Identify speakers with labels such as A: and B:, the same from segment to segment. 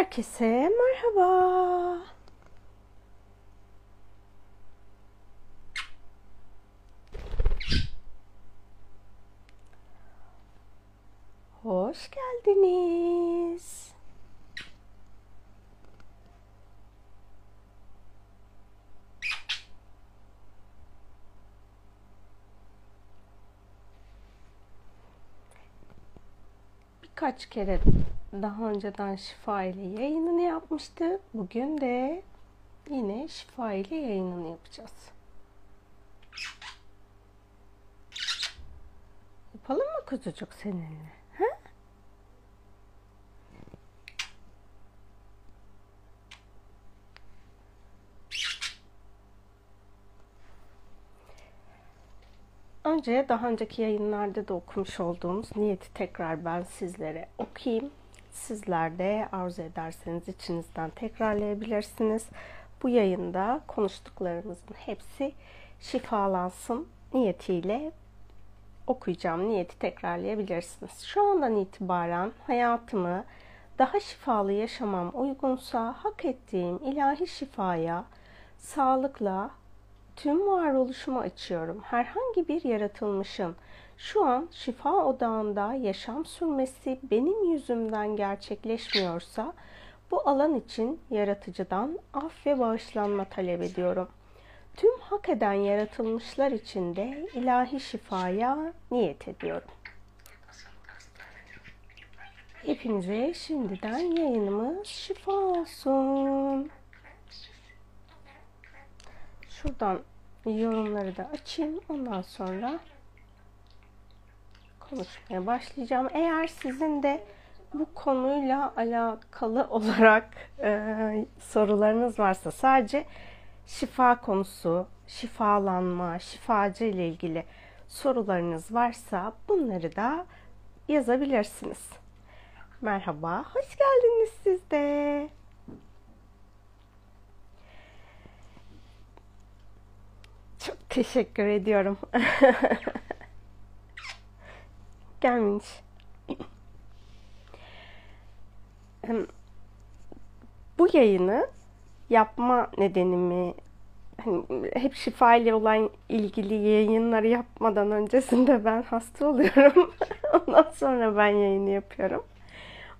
A: Herkese merhaba. Hoş geldiniz. Birkaç kere daha önceden şifa ile yayınını yapmıştı. Bugün de yine şifa ile yayınını yapacağız. Yapalım mı kuzucuk seninle? Ha? Önce daha önceki yayınlarda da okumuş olduğumuz niyeti tekrar ben sizlere okuyayım. Sizler de arzu ederseniz içinizden tekrarlayabilirsiniz. Bu yayında konuştuklarımızın hepsi şifalansın niyetiyle okuyacağım niyeti tekrarlayabilirsiniz. Şu andan itibaren hayatımı daha şifalı yaşamam uygunsa hak ettiğim ilahi şifaya sağlıkla tüm varoluşumu açıyorum. Herhangi bir yaratılmışın şu an şifa odağında yaşam sürmesi benim yüzümden gerçekleşmiyorsa bu alan için yaratıcıdan af ve bağışlanma talep ediyorum. Tüm hak eden yaratılmışlar için de ilahi şifaya niyet ediyorum. Hepinize şimdiden yayınımız şifa olsun. Şuradan yorumları da açayım. Ondan sonra konuşmaya başlayacağım. Eğer sizin de bu konuyla alakalı olarak e, sorularınız varsa sadece şifa konusu, şifalanma, şifacı ile ilgili sorularınız varsa bunları da yazabilirsiniz. Merhaba, hoş geldiniz siz de. Çok teşekkür ediyorum. Gelmiş. Bu yayını yapma nedenimi hani hep şifa ile olan ilgili yayınları yapmadan öncesinde ben hasta oluyorum. Ondan sonra ben yayını yapıyorum.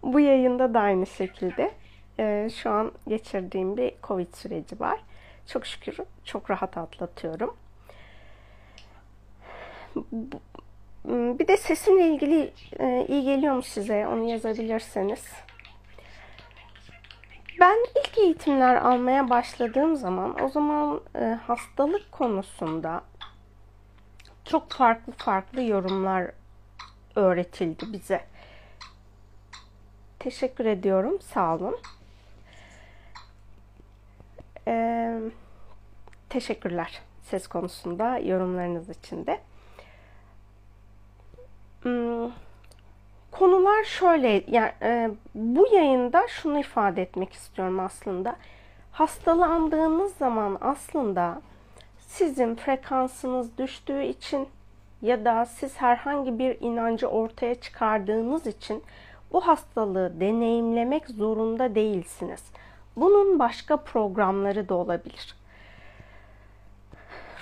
A: Bu yayında da aynı şekilde e, şu an geçirdiğim bir Covid süreci var. Çok şükür çok rahat atlatıyorum. Bir de sesimle ilgili e, iyi geliyor mu size? Onu yazabilirseniz. Ben ilk eğitimler almaya başladığım zaman o zaman e, hastalık konusunda çok farklı farklı yorumlar öğretildi bize. Teşekkür ediyorum. Sağ olun. Ee, teşekkürler ses konusunda yorumlarınız için de. Hmm, konular şöyle yani e, bu yayında şunu ifade etmek istiyorum aslında. Hastalandığınız zaman aslında sizin frekansınız düştüğü için ya da siz herhangi bir inancı ortaya çıkardığınız için bu hastalığı deneyimlemek zorunda değilsiniz. Bunun başka programları da olabilir.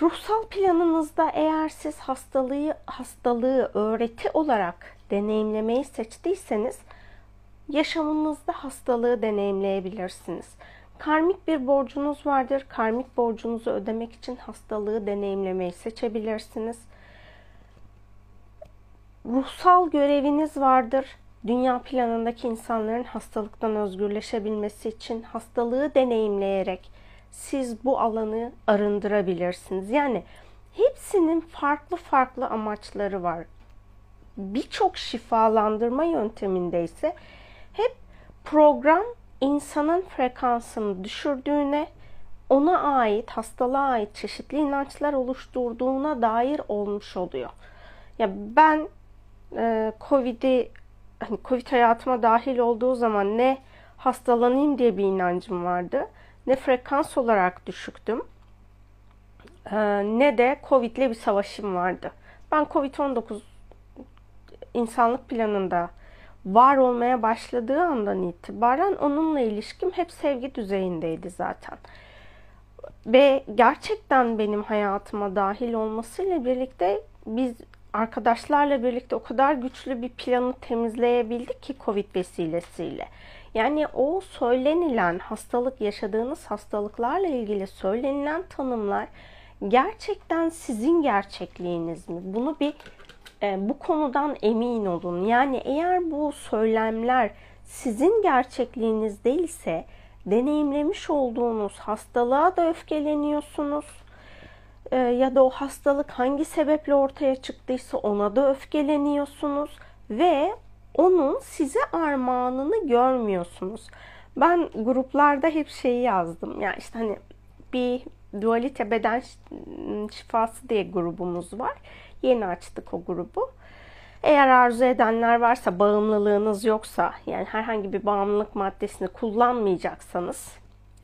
A: Ruhsal planınızda eğer siz hastalığı hastalığı öğreti olarak deneyimlemeyi seçtiyseniz yaşamınızda hastalığı deneyimleyebilirsiniz. Karmik bir borcunuz vardır. Karmik borcunuzu ödemek için hastalığı deneyimlemeyi seçebilirsiniz. Ruhsal göreviniz vardır. Dünya planındaki insanların hastalıktan özgürleşebilmesi için hastalığı deneyimleyerek siz bu alanı arındırabilirsiniz. Yani hepsinin farklı farklı amaçları var. Birçok şifalandırma yönteminde ise hep program insanın frekansını düşürdüğüne, ona ait, hastalığa ait çeşitli inançlar oluşturduğuna dair olmuş oluyor. Ya ben e, Covid'i hani Covid hayatıma dahil olduğu zaman ne hastalanayım diye bir inancım vardı ne frekans olarak düşüktüm ee, ne de Covid ile bir savaşım vardı. Ben Covid-19 insanlık planında var olmaya başladığı andan itibaren onunla ilişkim hep sevgi düzeyindeydi zaten. Ve gerçekten benim hayatıma dahil olmasıyla birlikte biz arkadaşlarla birlikte o kadar güçlü bir planı temizleyebildik ki Covid vesilesiyle. Yani o söylenilen hastalık yaşadığınız hastalıklarla ilgili söylenilen tanımlar gerçekten sizin gerçekliğiniz mi? Bunu bir e, bu konudan emin olun. Yani eğer bu söylemler sizin gerçekliğiniz değilse deneyimlemiş olduğunuz hastalığa da öfkeleniyorsunuz. E, ya da o hastalık hangi sebeple ortaya çıktıysa ona da öfkeleniyorsunuz ve onun size armağanını görmüyorsunuz. Ben gruplarda hep şeyi yazdım. Yani işte hani bir dualite beden şifası diye grubumuz var. Yeni açtık o grubu. Eğer arzu edenler varsa, bağımlılığınız yoksa, yani herhangi bir bağımlılık maddesini kullanmayacaksanız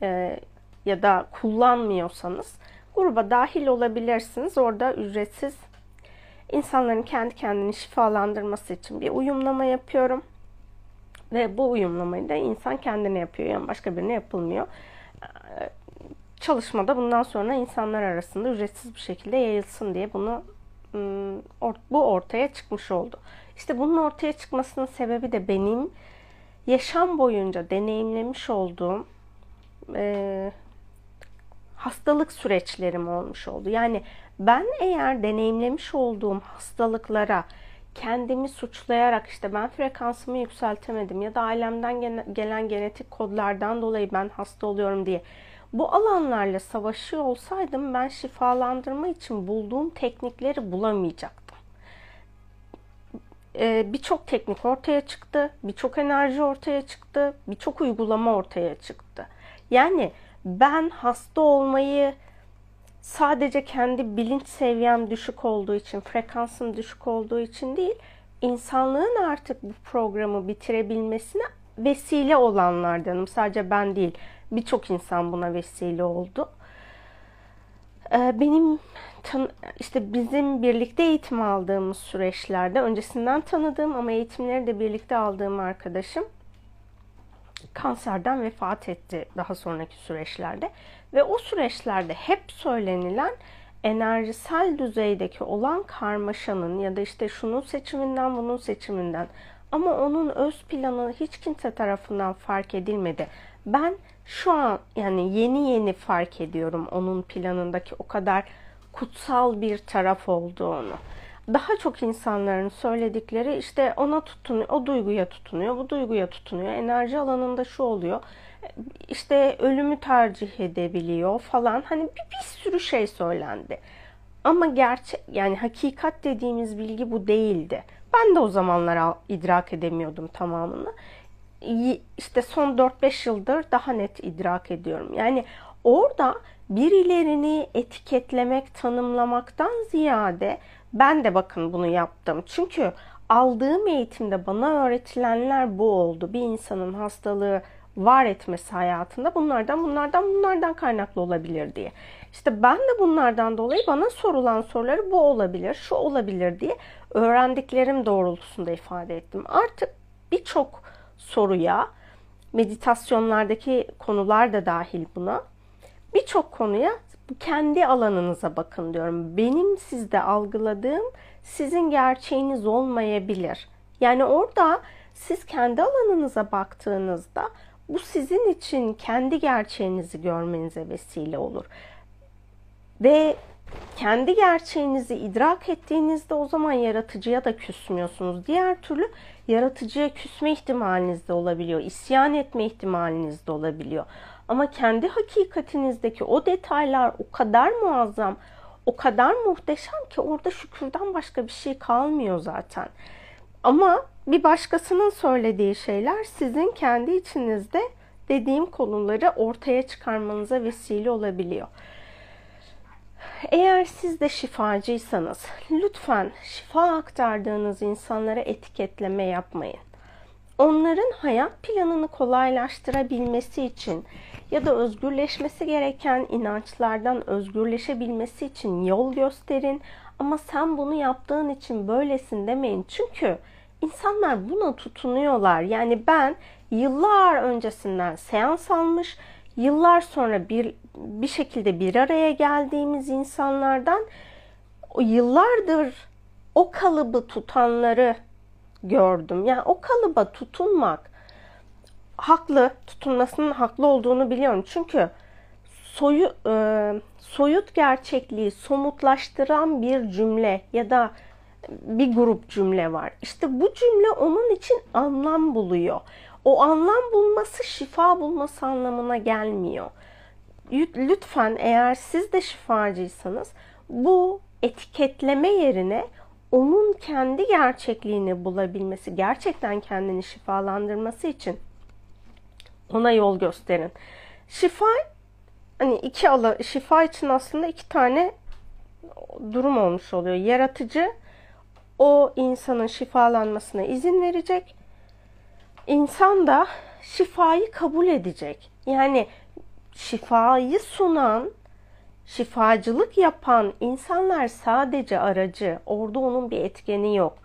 A: e, ya da kullanmıyorsanız gruba dahil olabilirsiniz. Orada ücretsiz insanların kendi kendini şifalandırması için bir uyumlama yapıyorum. Ve bu uyumlamayı da insan kendine yapıyor. Yani başka birine yapılmıyor. Çalışmada bundan sonra insanlar arasında ücretsiz bir şekilde yayılsın diye bunu bu ortaya çıkmış oldu. İşte bunun ortaya çıkmasının sebebi de benim yaşam boyunca deneyimlemiş olduğum e, hastalık süreçlerim olmuş oldu. Yani ben eğer deneyimlemiş olduğum hastalıklara kendimi suçlayarak işte ben frekansımı yükseltemedim ya da ailemden gelen genetik kodlardan dolayı ben hasta oluyorum diye bu alanlarla savaşıyor olsaydım ben şifalandırma için bulduğum teknikleri bulamayacaktım. Ee, birçok teknik ortaya çıktı, birçok enerji ortaya çıktı, birçok uygulama ortaya çıktı. Yani ben hasta olmayı sadece kendi bilinç seviyem düşük olduğu için, frekansım düşük olduğu için değil, insanlığın artık bu programı bitirebilmesine vesile olanlardanım. Sadece ben değil. Birçok insan buna vesile oldu. Ee, benim işte bizim birlikte eğitim aldığımız süreçlerde öncesinden tanıdığım ama eğitimleri de birlikte aldığım arkadaşım kanserden vefat etti daha sonraki süreçlerde ve o süreçlerde hep söylenilen enerjisel düzeydeki olan karmaşanın ya da işte şunun seçiminden bunun seçiminden ama onun öz planı hiç kimse tarafından fark edilmedi. Ben şu an yani yeni yeni fark ediyorum onun planındaki o kadar kutsal bir taraf olduğunu. Daha çok insanların söyledikleri işte ona tutunuyor, o duyguya tutunuyor, bu duyguya tutunuyor. Enerji alanında şu oluyor. İşte ölümü tercih edebiliyor falan. Hani bir, bir sürü şey söylendi. Ama gerçek yani hakikat dediğimiz bilgi bu değildi. Ben de o zamanlar idrak edemiyordum tamamını işte son 4-5 yıldır daha net idrak ediyorum. Yani orada birilerini etiketlemek, tanımlamaktan ziyade ben de bakın bunu yaptım. Çünkü aldığım eğitimde bana öğretilenler bu oldu. Bir insanın hastalığı var etmesi hayatında bunlardan bunlardan bunlardan kaynaklı olabilir diye. İşte ben de bunlardan dolayı bana sorulan soruları bu olabilir, şu olabilir diye öğrendiklerim doğrultusunda ifade ettim. Artık birçok soruya, meditasyonlardaki konular da dahil buna. Birçok konuya kendi alanınıza bakın diyorum. Benim sizde algıladığım sizin gerçeğiniz olmayabilir. Yani orada siz kendi alanınıza baktığınızda bu sizin için kendi gerçeğinizi görmenize vesile olur. Ve kendi gerçeğinizi idrak ettiğinizde o zaman yaratıcıya da küsmüyorsunuz. Diğer türlü yaratıcıya küsme ihtimaliniz de olabiliyor. İsyan etme ihtimaliniz de olabiliyor. Ama kendi hakikatinizdeki o detaylar o kadar muazzam, o kadar muhteşem ki orada şükürden başka bir şey kalmıyor zaten. Ama bir başkasının söylediği şeyler sizin kendi içinizde dediğim konuları ortaya çıkarmanıza vesile olabiliyor. Eğer siz de şifacıysanız lütfen şifa aktardığınız insanlara etiketleme yapmayın. Onların hayat planını kolaylaştırabilmesi için ya da özgürleşmesi gereken inançlardan özgürleşebilmesi için yol gösterin. Ama sen bunu yaptığın için böylesin demeyin. Çünkü İnsanlar buna tutunuyorlar. Yani ben yıllar öncesinden seans almış, yıllar sonra bir bir şekilde bir araya geldiğimiz insanlardan o yıllardır o kalıbı tutanları gördüm. Yani o kalıba tutunmak haklı, tutunmasının haklı olduğunu biliyorum. Çünkü soyu, e, soyut gerçekliği somutlaştıran bir cümle ya da bir grup cümle var. İşte bu cümle onun için anlam buluyor. O anlam bulması şifa bulması anlamına gelmiyor. Lütfen eğer siz de şifacıysanız bu etiketleme yerine onun kendi gerçekliğini bulabilmesi, gerçekten kendini şifalandırması için ona yol gösterin. Şifa hani iki ala şifa için aslında iki tane durum olmuş oluyor. Yaratıcı o insanın şifalanmasına izin verecek. İnsan da şifayı kabul edecek. Yani şifayı sunan, şifacılık yapan insanlar sadece aracı. Orada onun bir etkeni yok.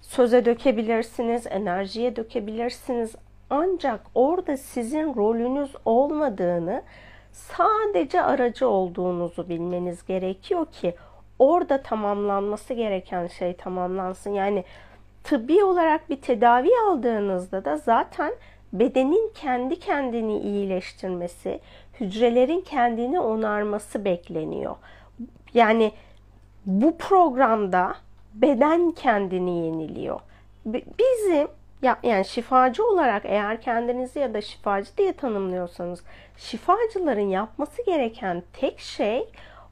A: Söze dökebilirsiniz, enerjiye dökebilirsiniz. Ancak orada sizin rolünüz olmadığını, sadece aracı olduğunuzu bilmeniz gerekiyor ki orada tamamlanması gereken şey tamamlansın. Yani tıbbi olarak bir tedavi aldığınızda da zaten bedenin kendi kendini iyileştirmesi, hücrelerin kendini onarması bekleniyor. Yani bu programda beden kendini yeniliyor. Bizim ya, yani şifacı olarak eğer kendinizi ya da şifacı diye tanımlıyorsanız şifacıların yapması gereken tek şey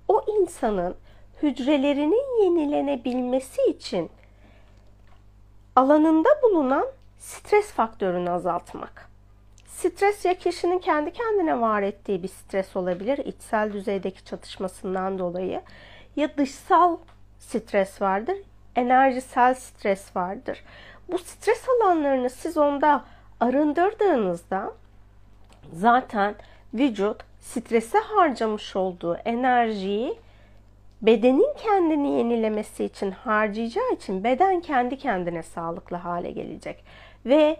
A: o insanın hücrelerinin yenilenebilmesi için alanında bulunan stres faktörünü azaltmak. Stres ya kişinin kendi kendine var ettiği bir stres olabilir, içsel düzeydeki çatışmasından dolayı ya dışsal stres vardır, enerjisel stres vardır. Bu stres alanlarını siz onda arındırdığınızda zaten vücut strese harcamış olduğu enerjiyi bedenin kendini yenilemesi için harcayacağı için beden kendi kendine sağlıklı hale gelecek. Ve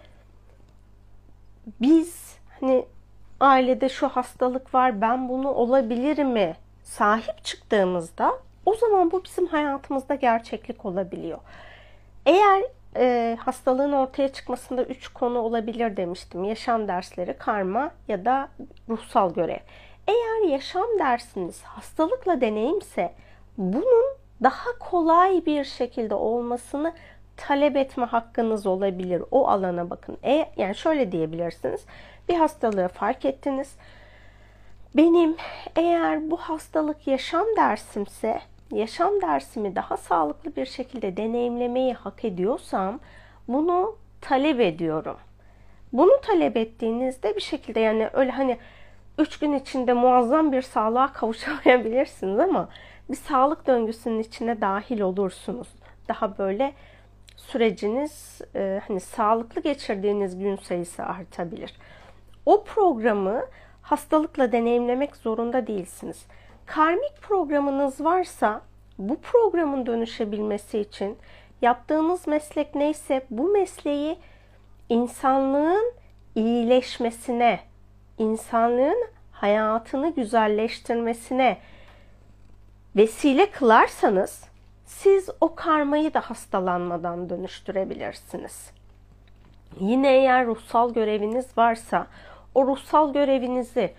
A: biz hani ailede şu hastalık var ben bunu olabilir mi sahip çıktığımızda o zaman bu bizim hayatımızda gerçeklik olabiliyor. Eğer e, hastalığın ortaya çıkmasında üç konu olabilir demiştim. Yaşam dersleri, karma ya da ruhsal görev. Eğer yaşam dersiniz hastalıkla deneyimse bunun daha kolay bir şekilde olmasını talep etme hakkınız olabilir. O alana bakın. E, yani şöyle diyebilirsiniz. Bir hastalığı fark ettiniz. Benim eğer bu hastalık yaşam dersimse yaşam dersimi daha sağlıklı bir şekilde deneyimlemeyi hak ediyorsam bunu talep ediyorum. Bunu talep ettiğinizde bir şekilde yani öyle hani üç gün içinde muazzam bir sağlığa kavuşamayabilirsiniz ama bir sağlık döngüsünün içine dahil olursunuz. Daha böyle süreciniz e, hani sağlıklı geçirdiğiniz gün sayısı artabilir. O programı hastalıkla deneyimlemek zorunda değilsiniz. Karmik programınız varsa bu programın dönüşebilmesi için yaptığınız meslek neyse bu mesleği insanlığın iyileşmesine, insanlığın hayatını güzelleştirmesine vesile kılarsanız siz o karmayı da hastalanmadan dönüştürebilirsiniz. Yine eğer ruhsal göreviniz varsa o ruhsal görevinizi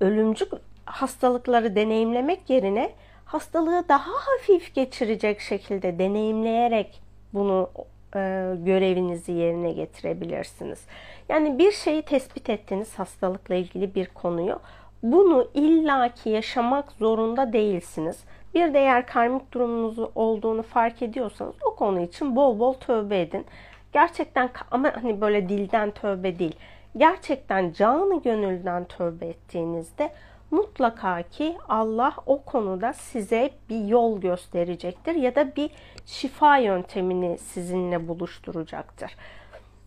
A: ölümcü hastalıkları deneyimlemek yerine hastalığı daha hafif geçirecek şekilde deneyimleyerek bunu e, görevinizi yerine getirebilirsiniz. Yani bir şeyi tespit ettiniz hastalıkla ilgili bir konuyu. Bunu illaki yaşamak zorunda değilsiniz. Bir de eğer karmik durumunuz olduğunu fark ediyorsanız o konu için bol bol tövbe edin. Gerçekten ama hani böyle dilden tövbe değil. Gerçekten canı gönülden tövbe ettiğinizde mutlaka ki Allah o konuda size bir yol gösterecektir ya da bir şifa yöntemini sizinle buluşturacaktır.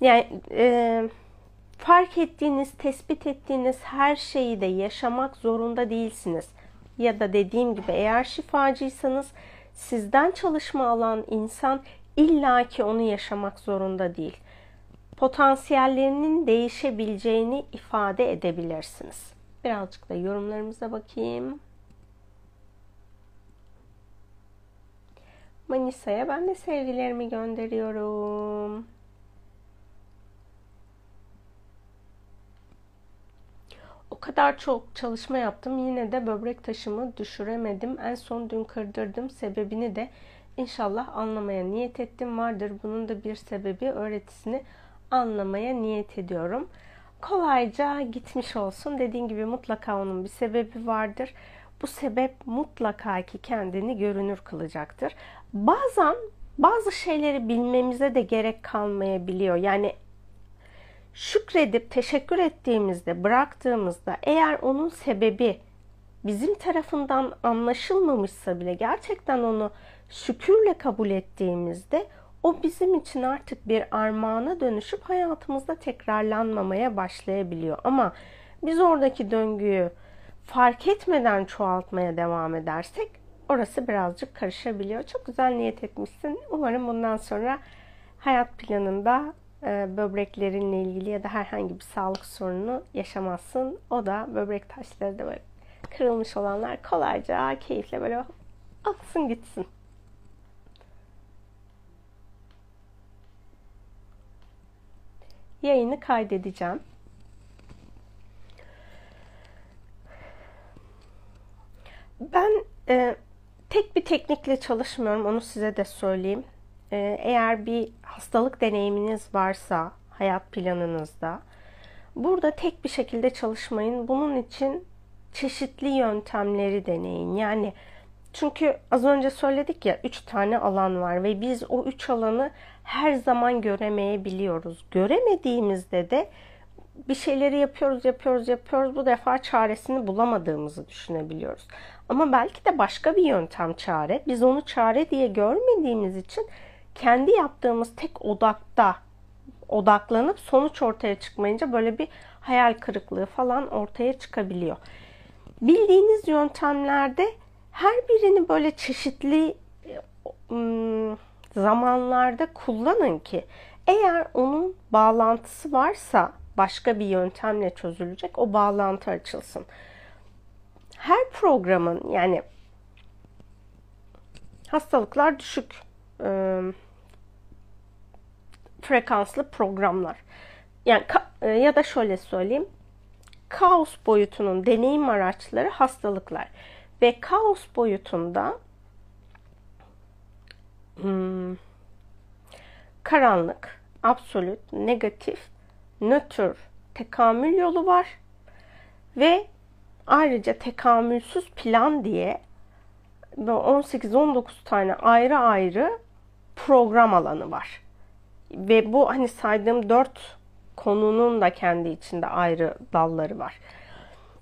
A: Yani e, fark ettiğiniz, tespit ettiğiniz her şeyi de yaşamak zorunda değilsiniz. Ya da dediğim gibi eğer şifacıysanız sizden çalışma alan insan İlla ki onu yaşamak zorunda değil. Potansiyellerinin değişebileceğini ifade edebilirsiniz. Birazcık da yorumlarımıza bakayım. Manisa'ya ben de sevgilerimi gönderiyorum. Kadar çok çalışma yaptım. Yine de böbrek taşımı düşüremedim. En son dün kırdırdım. Sebebini de inşallah anlamaya niyet ettim. Vardır bunun da bir sebebi. Öğretisini anlamaya niyet ediyorum. Kolayca gitmiş olsun. Dediğim gibi mutlaka onun bir sebebi vardır. Bu sebep mutlaka ki kendini görünür kılacaktır. Bazen bazı şeyleri bilmemize de gerek kalmayabiliyor. Yani şükredip teşekkür ettiğimizde, bıraktığımızda eğer onun sebebi bizim tarafından anlaşılmamışsa bile gerçekten onu şükürle kabul ettiğimizde o bizim için artık bir armağana dönüşüp hayatımızda tekrarlanmamaya başlayabiliyor. Ama biz oradaki döngüyü fark etmeden çoğaltmaya devam edersek orası birazcık karışabiliyor. Çok güzel niyet etmişsin. Umarım bundan sonra hayat planında böbreklerinle ilgili ya da herhangi bir sağlık sorunu yaşamazsın. O da böbrek taşları da böyle kırılmış olanlar kolayca, keyifle böyle aksın gitsin. Yayını kaydedeceğim. Ben e, tek bir teknikle çalışmıyorum. Onu size de söyleyeyim. E, eğer bir hastalık deneyiminiz varsa hayat planınızda burada tek bir şekilde çalışmayın. Bunun için çeşitli yöntemleri deneyin. Yani çünkü az önce söyledik ya üç tane alan var ve biz o üç alanı her zaman göremeyebiliyoruz. Göremediğimizde de bir şeyleri yapıyoruz, yapıyoruz, yapıyoruz. Bu defa çaresini bulamadığımızı düşünebiliyoruz. Ama belki de başka bir yöntem çare. Biz onu çare diye görmediğimiz için kendi yaptığımız tek odakta odaklanıp sonuç ortaya çıkmayınca böyle bir hayal kırıklığı falan ortaya çıkabiliyor. Bildiğiniz yöntemlerde her birini böyle çeşitli ıı, zamanlarda kullanın ki eğer onun bağlantısı varsa başka bir yöntemle çözülecek o bağlantı açılsın. Her programın yani hastalıklar düşük e, frekanslı programlar. Yani ya da şöyle söyleyeyim. Kaos boyutunun deneyim araçları hastalıklar. Ve kaos boyutunda hmm, karanlık, absolut, negatif, nötr tekamül yolu var. Ve ayrıca tekamülsüz plan diye 18-19 tane ayrı ayrı program alanı var. Ve bu hani saydığım dört konunun da kendi içinde ayrı dalları var.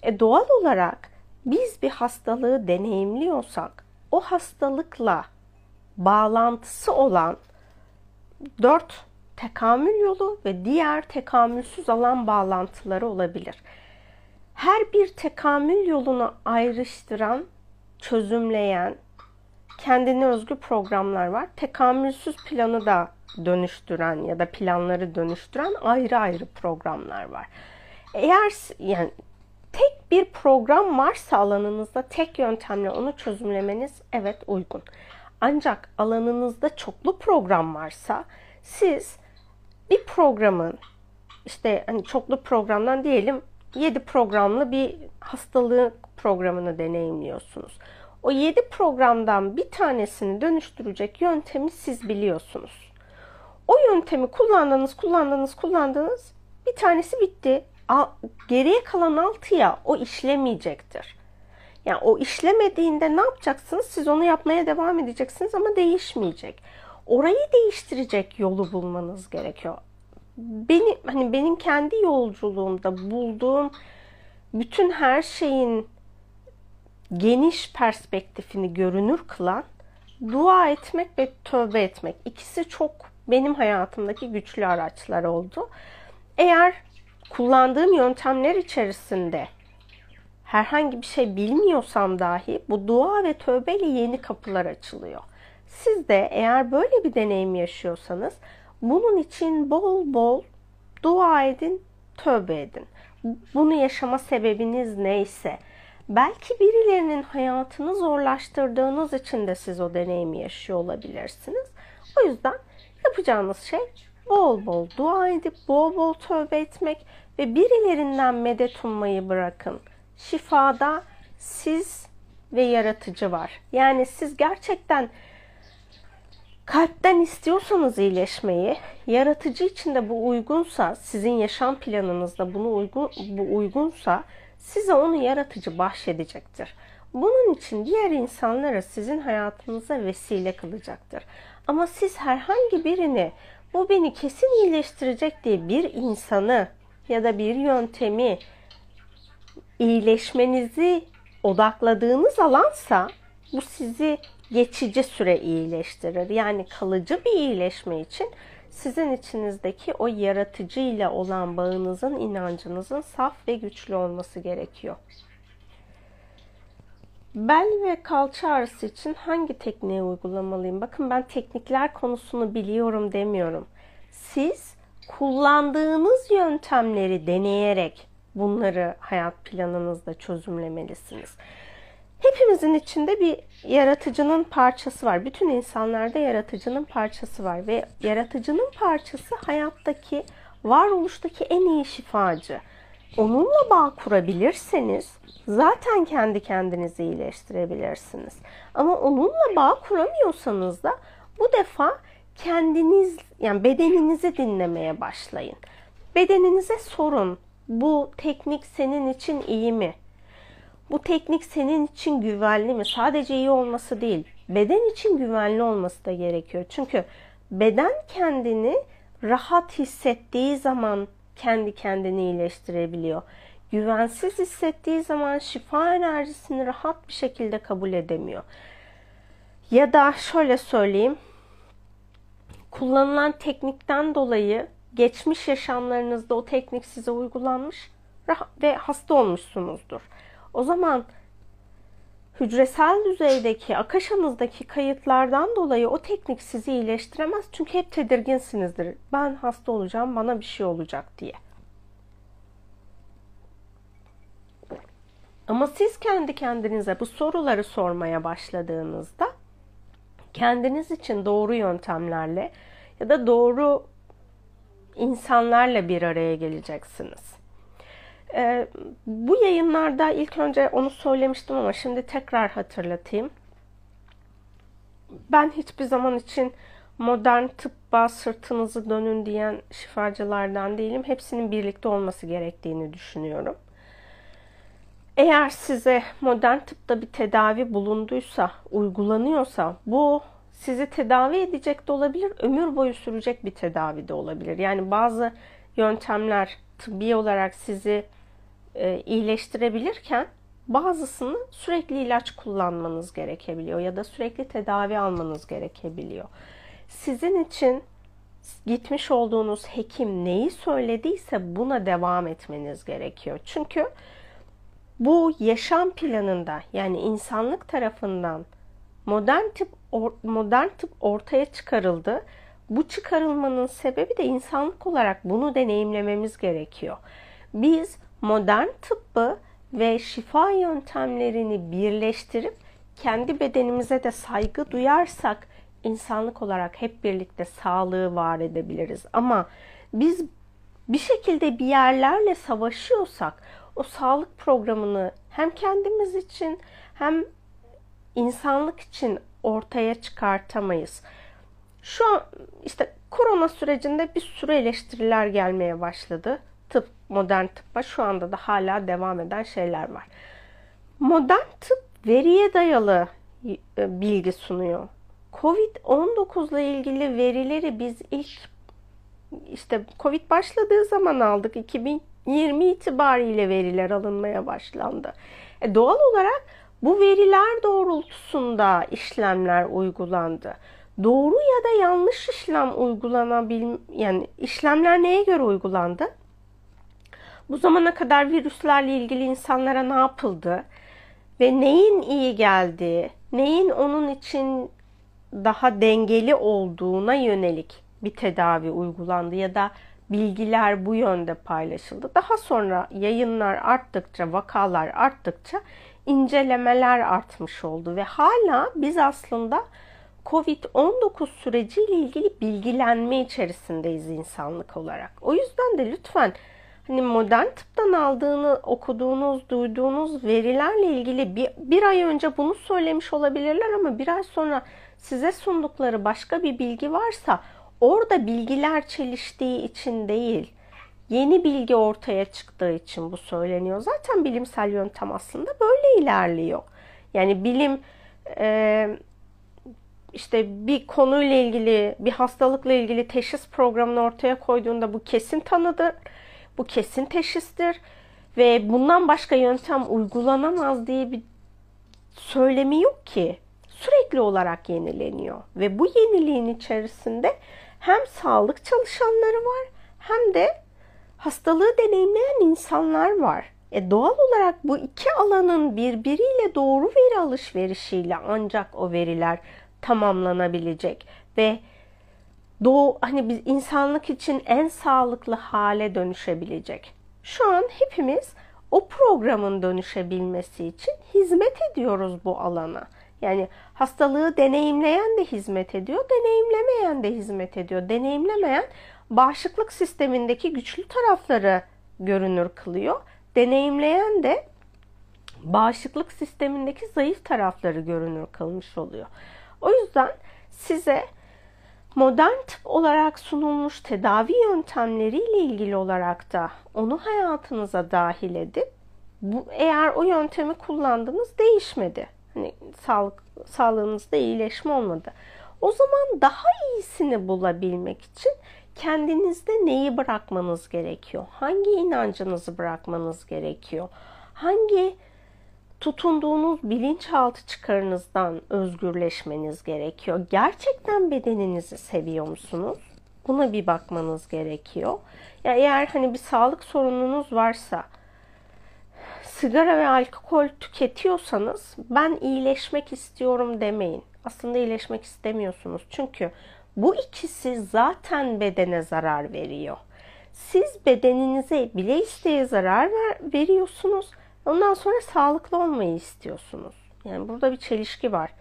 A: E doğal olarak biz bir hastalığı deneyimliyorsak o hastalıkla bağlantısı olan dört tekamül yolu ve diğer tekamülsüz alan bağlantıları olabilir. Her bir tekamül yolunu ayrıştıran, çözümleyen, kendine özgü programlar var. Tekamülsüz planı da dönüştüren ya da planları dönüştüren ayrı ayrı programlar var. Eğer yani tek bir program varsa alanınızda tek yöntemle onu çözümlemeniz evet uygun. Ancak alanınızda çoklu program varsa siz bir programın işte hani çoklu programdan diyelim 7 programlı bir hastalığı programını deneyimliyorsunuz. O 7 programdan bir tanesini dönüştürecek yöntemi siz biliyorsunuz. O yöntemi kullandınız, kullandınız, kullandınız. Bir tanesi bitti. Geriye kalan 6'ya o işlemeyecektir. Yani o işlemediğinde ne yapacaksınız? Siz onu yapmaya devam edeceksiniz ama değişmeyecek. Orayı değiştirecek yolu bulmanız gerekiyor. Beni hani benim kendi yolculuğumda bulduğum bütün her şeyin geniş perspektifini görünür kılan dua etmek ve tövbe etmek. İkisi çok benim hayatımdaki güçlü araçlar oldu. Eğer kullandığım yöntemler içerisinde herhangi bir şey bilmiyorsam dahi bu dua ve tövbeyle yeni kapılar açılıyor. Siz de eğer böyle bir deneyim yaşıyorsanız bunun için bol bol dua edin, tövbe edin. Bunu yaşama sebebiniz neyse, belki birilerinin hayatını zorlaştırdığınız için de siz o deneyimi yaşıyor olabilirsiniz. O yüzden yapacağınız şey bol bol dua edip bol bol tövbe etmek ve birilerinden medet ummayı bırakın. Şifada siz ve yaratıcı var. Yani siz gerçekten kalpten istiyorsanız iyileşmeyi, yaratıcı için de bu uygunsa, sizin yaşam planınızda bunu uygun bu uygunsa size onu yaratıcı bahşedecektir. Bunun için diğer insanlara sizin hayatınıza vesile kılacaktır. Ama siz herhangi birini bu beni kesin iyileştirecek diye bir insanı ya da bir yöntemi iyileşmenizi odakladığınız alansa bu sizi geçici süre iyileştirir. Yani kalıcı bir iyileşme için sizin içinizdeki o yaratıcı ile olan bağınızın, inancınızın saf ve güçlü olması gerekiyor. Bel ve kalça ağrısı için hangi tekniği uygulamalıyım? Bakın ben teknikler konusunu biliyorum demiyorum. Siz kullandığınız yöntemleri deneyerek bunları hayat planınızda çözümlemelisiniz. Hepimizin içinde bir yaratıcının parçası var. Bütün insanlarda yaratıcının parçası var ve yaratıcının parçası hayattaki, varoluştaki en iyi şifacı. Onunla bağ kurabilirseniz zaten kendi kendinizi iyileştirebilirsiniz. Ama onunla bağ kuramıyorsanız da bu defa kendiniz yani bedeninizi dinlemeye başlayın. Bedeninize sorun. Bu teknik senin için iyi mi? Bu teknik senin için güvenli mi? Sadece iyi olması değil, beden için güvenli olması da gerekiyor. Çünkü beden kendini rahat hissettiği zaman kendi kendini iyileştirebiliyor. Güvensiz hissettiği zaman şifa enerjisini rahat bir şekilde kabul edemiyor. Ya da şöyle söyleyeyim. Kullanılan teknikten dolayı geçmiş yaşamlarınızda o teknik size uygulanmış ve hasta olmuşsunuzdur. O zaman hücresel düzeydeki, akaşanızdaki kayıtlardan dolayı o teknik sizi iyileştiremez. Çünkü hep tedirginsinizdir. Ben hasta olacağım, bana bir şey olacak diye. Ama siz kendi kendinize bu soruları sormaya başladığınızda kendiniz için doğru yöntemlerle ya da doğru insanlarla bir araya geleceksiniz. Ee, bu yayınlarda ilk önce onu söylemiştim ama şimdi tekrar hatırlatayım. Ben hiçbir zaman için modern tıbba sırtınızı dönün diyen şifacılardan değilim. Hepsinin birlikte olması gerektiğini düşünüyorum. Eğer size modern tıpta bir tedavi bulunduysa, uygulanıyorsa bu sizi tedavi edecek de olabilir, ömür boyu sürecek bir tedavi de olabilir. Yani bazı yöntemler tıbbi olarak sizi e, iyileştirebilirken bazısını sürekli ilaç kullanmanız gerekebiliyor ya da sürekli tedavi almanız gerekebiliyor. Sizin için gitmiş olduğunuz hekim neyi söylediyse buna devam etmeniz gerekiyor. Çünkü bu yaşam planında yani insanlık tarafından modern tıp modern tıp ortaya çıkarıldı. Bu çıkarılmanın sebebi de insanlık olarak bunu deneyimlememiz gerekiyor. Biz modern tıbbı ve şifa yöntemlerini birleştirip kendi bedenimize de saygı duyarsak insanlık olarak hep birlikte sağlığı var edebiliriz. Ama biz bir şekilde bir yerlerle savaşıyorsak o sağlık programını hem kendimiz için hem insanlık için ortaya çıkartamayız. Şu an işte korona sürecinde bir sürü eleştiriler gelmeye başladı tıp, modern tıbba şu anda da hala devam eden şeyler var. Modern tıp veriye dayalı e, bilgi sunuyor. Covid-19 ile ilgili verileri biz ilk işte Covid başladığı zaman aldık. 2020 itibariyle veriler alınmaya başlandı. E doğal olarak bu veriler doğrultusunda işlemler uygulandı. Doğru ya da yanlış işlem uygulanabil yani işlemler neye göre uygulandı? Bu zamana kadar virüslerle ilgili insanlara ne yapıldı ve neyin iyi geldiği, neyin onun için daha dengeli olduğuna yönelik bir tedavi uygulandı ya da bilgiler bu yönde paylaşıldı. Daha sonra yayınlar arttıkça, vakalar arttıkça incelemeler artmış oldu ve hala biz aslında Covid-19 süreciyle ilgili bilgilenme içerisindeyiz insanlık olarak. O yüzden de lütfen hani modern tıptan aldığını, okuduğunuz, duyduğunuz verilerle ilgili bir, bir ay önce bunu söylemiş olabilirler ama bir ay sonra size sundukları başka bir bilgi varsa orada bilgiler çeliştiği için değil, yeni bilgi ortaya çıktığı için bu söyleniyor. Zaten bilimsel yöntem aslında böyle ilerliyor. Yani bilim e, işte bir konuyla ilgili, bir hastalıkla ilgili teşhis programını ortaya koyduğunda bu kesin tanıdır, bu kesin teşhistir ve bundan başka yöntem uygulanamaz diye bir söylemi yok ki. Sürekli olarak yenileniyor ve bu yeniliğin içerisinde hem sağlık çalışanları var hem de hastalığı deneyimleyen insanlar var. E doğal olarak bu iki alanın birbiriyle doğru veri alışverişiyle ancak o veriler tamamlanabilecek ve doğu hani biz insanlık için en sağlıklı hale dönüşebilecek. Şu an hepimiz o programın dönüşebilmesi için hizmet ediyoruz bu alana. Yani hastalığı deneyimleyen de hizmet ediyor, deneyimlemeyen de hizmet ediyor. Deneyimlemeyen bağışıklık sistemindeki güçlü tarafları görünür kılıyor. Deneyimleyen de bağışıklık sistemindeki zayıf tarafları görünür kılmış oluyor. O yüzden size modern tıp olarak sunulmuş tedavi yöntemleriyle ilgili olarak da onu hayatınıza dahil edip bu eğer o yöntemi kullandınız değişmedi. Hani sağlık sağlığınızda iyileşme olmadı. O zaman daha iyisini bulabilmek için kendinizde neyi bırakmanız gerekiyor? Hangi inancınızı bırakmanız gerekiyor? Hangi tutunduğunuz bilinçaltı çıkarınızdan özgürleşmeniz gerekiyor. Gerçekten bedeninizi seviyor musunuz? Buna bir bakmanız gerekiyor. Ya eğer hani bir sağlık sorununuz varsa sigara ve alkol tüketiyorsanız ben iyileşmek istiyorum demeyin. Aslında iyileşmek istemiyorsunuz. Çünkü bu ikisi zaten bedene zarar veriyor. Siz bedeninize bile isteye zarar ver, veriyorsunuz Ondan sonra sağlıklı olmayı istiyorsunuz. Yani burada bir çelişki var.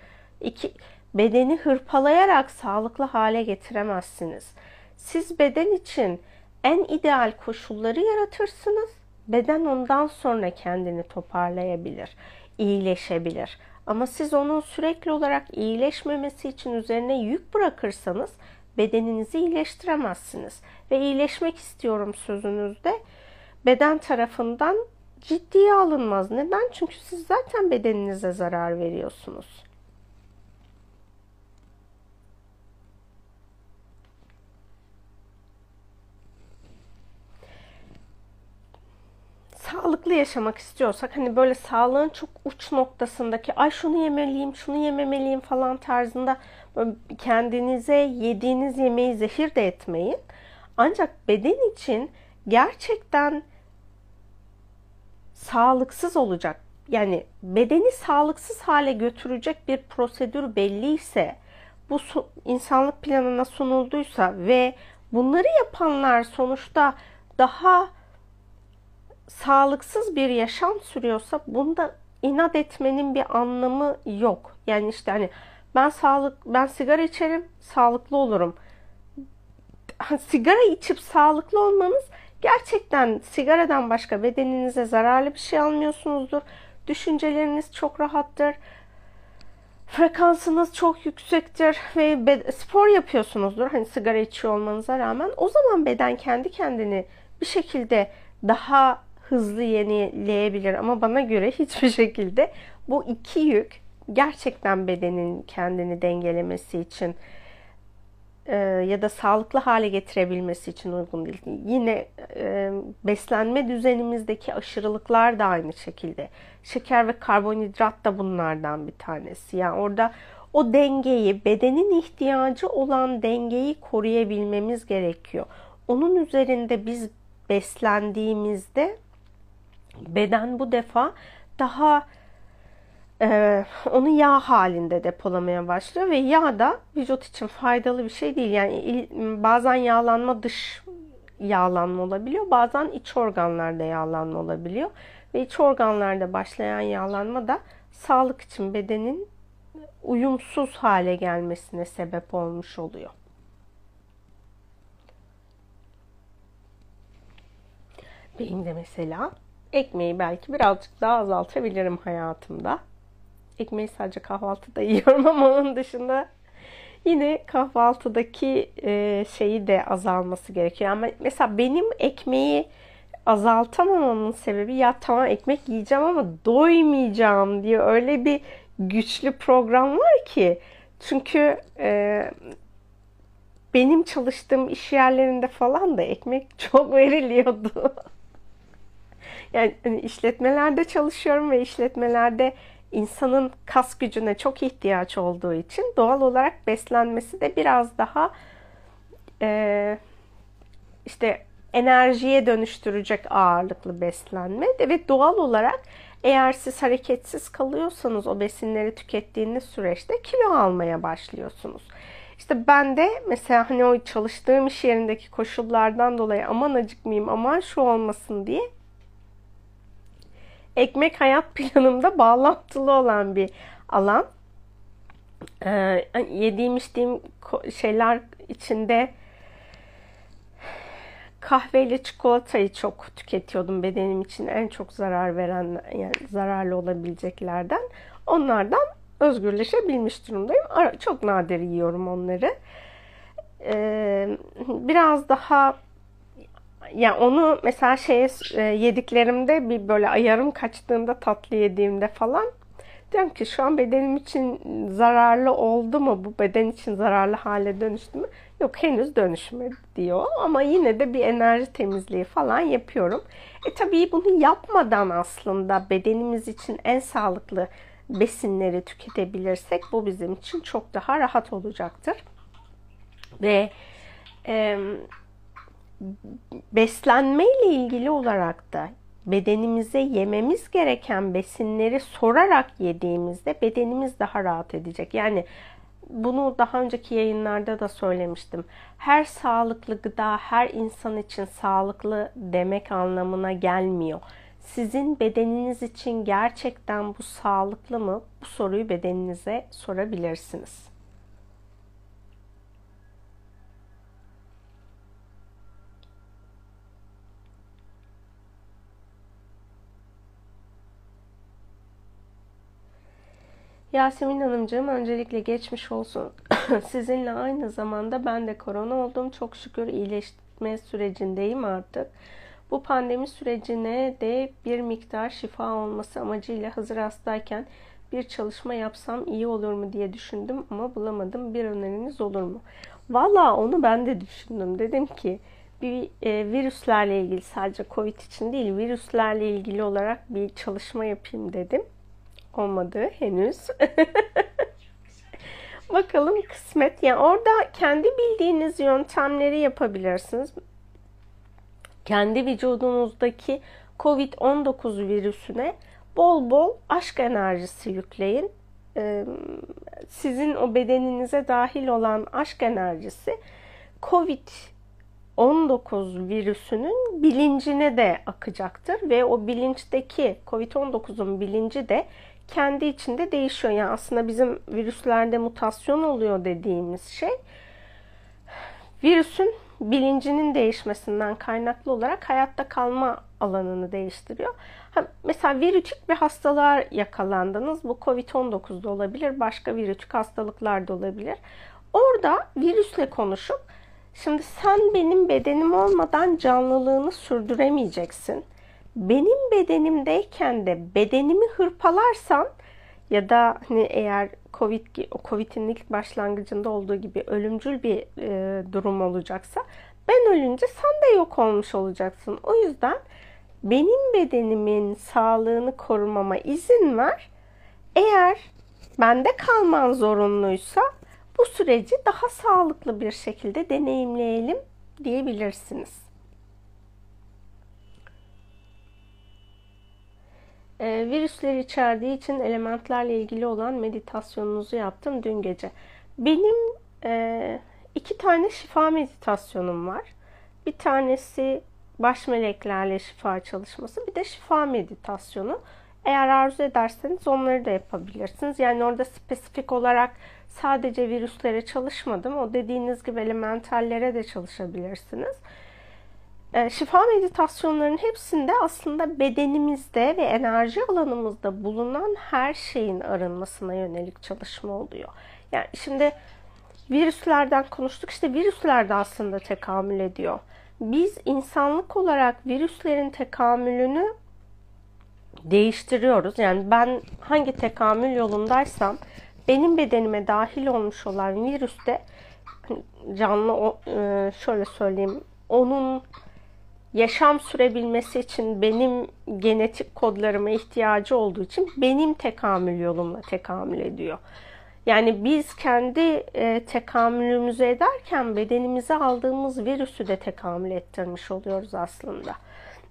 A: İki, bedeni hırpalayarak sağlıklı hale getiremezsiniz. Siz beden için en ideal koşulları yaratırsınız. Beden ondan sonra kendini toparlayabilir, iyileşebilir. Ama siz onun sürekli olarak iyileşmemesi için üzerine yük bırakırsanız bedeninizi iyileştiremezsiniz. Ve iyileşmek istiyorum sözünüzde beden tarafından ciddiye alınmaz. Neden? Çünkü siz zaten bedeninize zarar veriyorsunuz. sağlıklı yaşamak istiyorsak hani böyle sağlığın çok uç noktasındaki ay şunu yemeliyim, şunu yememeliyim falan tarzında kendinize yediğiniz yemeği zehir de etmeyin. Ancak beden için gerçekten sağlıksız olacak yani bedeni sağlıksız hale götürecek bir prosedür belliyse bu insanlık planına sunulduysa ve bunları yapanlar sonuçta daha sağlıksız bir yaşam sürüyorsa bunda inat etmenin bir anlamı yok. Yani işte hani ben sağlık ben sigara içerim, sağlıklı olurum. Sigara içip sağlıklı olmanız Gerçekten sigaradan başka bedeninize zararlı bir şey almıyorsunuzdur. Düşünceleriniz çok rahattır. Frekansınız çok yüksektir ve spor yapıyorsunuzdur. Hani sigara içiyor olmanıza rağmen o zaman beden kendi kendini bir şekilde daha hızlı yenileyebilir ama bana göre hiçbir şekilde bu iki yük gerçekten bedenin kendini dengelemesi için e, ya da sağlıklı hale getirebilmesi için uygun değil. Yine e, beslenme düzenimizdeki aşırılıklar da aynı şekilde. Şeker ve karbonhidrat da bunlardan bir tanesi. Yani orada o dengeyi, bedenin ihtiyacı olan dengeyi koruyabilmemiz gerekiyor. Onun üzerinde biz beslendiğimizde beden bu defa daha e, onu yağ halinde depolamaya başlıyor ve yağ da vücut için faydalı bir şey değil. Yani bazen yağlanma dış yağlanma olabiliyor, bazen iç organlarda yağlanma olabiliyor ve iç organlarda başlayan yağlanma da sağlık için bedenin uyumsuz hale gelmesine sebep olmuş oluyor. Benim de mesela ekmeği belki birazcık daha azaltabilirim hayatımda. Ekmeği sadece kahvaltıda yiyorum ama onun dışında yine kahvaltıdaki e, şeyi de azalması gerekiyor. Ama mesela benim ekmeği azaltamamamın sebebi ya tamam ekmek yiyeceğim ama doymayacağım diye öyle bir güçlü program var ki. Çünkü e, benim çalıştığım iş yerlerinde falan da ekmek çok veriliyordu. yani hani işletmelerde çalışıyorum ve işletmelerde insanın kas gücüne çok ihtiyaç olduğu için doğal olarak beslenmesi de biraz daha e, işte enerjiye dönüştürecek ağırlıklı beslenme ve doğal olarak eğer siz hareketsiz kalıyorsanız o besinleri tükettiğiniz süreçte kilo almaya başlıyorsunuz. İşte ben de mesela hani o çalıştığım iş yerindeki koşullardan dolayı aman acıkmayayım aman şu olmasın diye ekmek hayat planımda bağlantılı olan bir alan. Ee, yediğim içtiğim şeyler içinde kahve ile çikolatayı çok tüketiyordum bedenim için en çok zarar veren yani zararlı olabileceklerden. Onlardan özgürleşebilmiş durumdayım. Çok nadir yiyorum onları. Ee, biraz daha yani onu mesela şey yediklerimde bir böyle ayarım kaçtığında tatlı yediğimde falan diyorum ki şu an bedenim için zararlı oldu mu? Bu beden için zararlı hale dönüştü mü? Yok henüz dönüşmedi diyor ama yine de bir enerji temizliği falan yapıyorum. E tabii bunu yapmadan aslında bedenimiz için en sağlıklı besinleri tüketebilirsek bu bizim için çok daha rahat olacaktır. Ve e, beslenme ile ilgili olarak da bedenimize yememiz gereken besinleri sorarak yediğimizde bedenimiz daha rahat edecek. Yani bunu daha önceki yayınlarda da söylemiştim. Her sağlıklı gıda her insan için sağlıklı demek anlamına gelmiyor. Sizin bedeniniz için gerçekten bu sağlıklı mı? Bu soruyu bedeninize sorabilirsiniz. Yasemin Hanımcığım öncelikle geçmiş olsun. Sizinle aynı zamanda ben de korona oldum. Çok şükür iyileşme sürecindeyim artık. Bu pandemi sürecine de bir miktar şifa olması amacıyla hazır hastayken bir çalışma yapsam iyi olur mu diye düşündüm ama bulamadım. Bir öneriniz olur mu? Valla onu ben de düşündüm. Dedim ki bir e, virüslerle ilgili sadece Covid için değil virüslerle ilgili olarak bir çalışma yapayım dedim olmadı henüz. Bakalım kısmet. Yani orada kendi bildiğiniz yöntemleri yapabilirsiniz. Kendi vücudunuzdaki COVID-19 virüsüne bol bol aşk enerjisi yükleyin. Sizin o bedeninize dahil olan aşk enerjisi COVID 19 virüsünün bilincine de akacaktır ve o bilinçteki COVID-19'un bilinci de kendi içinde değişiyor. Yani aslında bizim virüslerde mutasyon oluyor dediğimiz şey virüsün bilincinin değişmesinden kaynaklı olarak hayatta kalma alanını değiştiriyor. mesela virütik bir hastalığa yakalandınız. Bu Covid-19'da olabilir, başka virütik hastalıklar da olabilir. Orada virüsle konuşup şimdi sen benim bedenim olmadan canlılığını sürdüremeyeceksin benim bedenimdeyken de bedenimi hırpalarsan ya da hani eğer Covid Covid'in ilk başlangıcında olduğu gibi ölümcül bir e, durum olacaksa ben ölünce sen de yok olmuş olacaksın. O yüzden benim bedenimin sağlığını korumama izin ver. Eğer bende kalman zorunluysa bu süreci daha sağlıklı bir şekilde deneyimleyelim diyebilirsiniz. E, virüsleri içerdiği için elementlerle ilgili olan meditasyonunuzu yaptım dün gece. Benim e, iki tane şifa meditasyonum var. Bir tanesi baş meleklerle şifa çalışması, bir de şifa meditasyonu. Eğer arzu ederseniz onları da yapabilirsiniz. Yani orada spesifik olarak sadece virüslere çalışmadım. O dediğiniz gibi elementallere de çalışabilirsiniz. E, şifa meditasyonlarının hepsinde aslında bedenimizde ve enerji alanımızda bulunan her şeyin arınmasına yönelik çalışma oluyor. Yani şimdi virüslerden konuştuk. İşte virüsler de aslında tekamül ediyor. Biz insanlık olarak virüslerin tekamülünü değiştiriyoruz. Yani ben hangi tekamül yolundaysam benim bedenime dahil olmuş olan virüste hani canlı e, şöyle söyleyeyim onun yaşam sürebilmesi için benim genetik kodlarıma ihtiyacı olduğu için benim tekamül yolumla tekamül ediyor. Yani biz kendi e, tekamülümüzü ederken bedenimize aldığımız virüsü de tekamül ettirmiş oluyoruz aslında.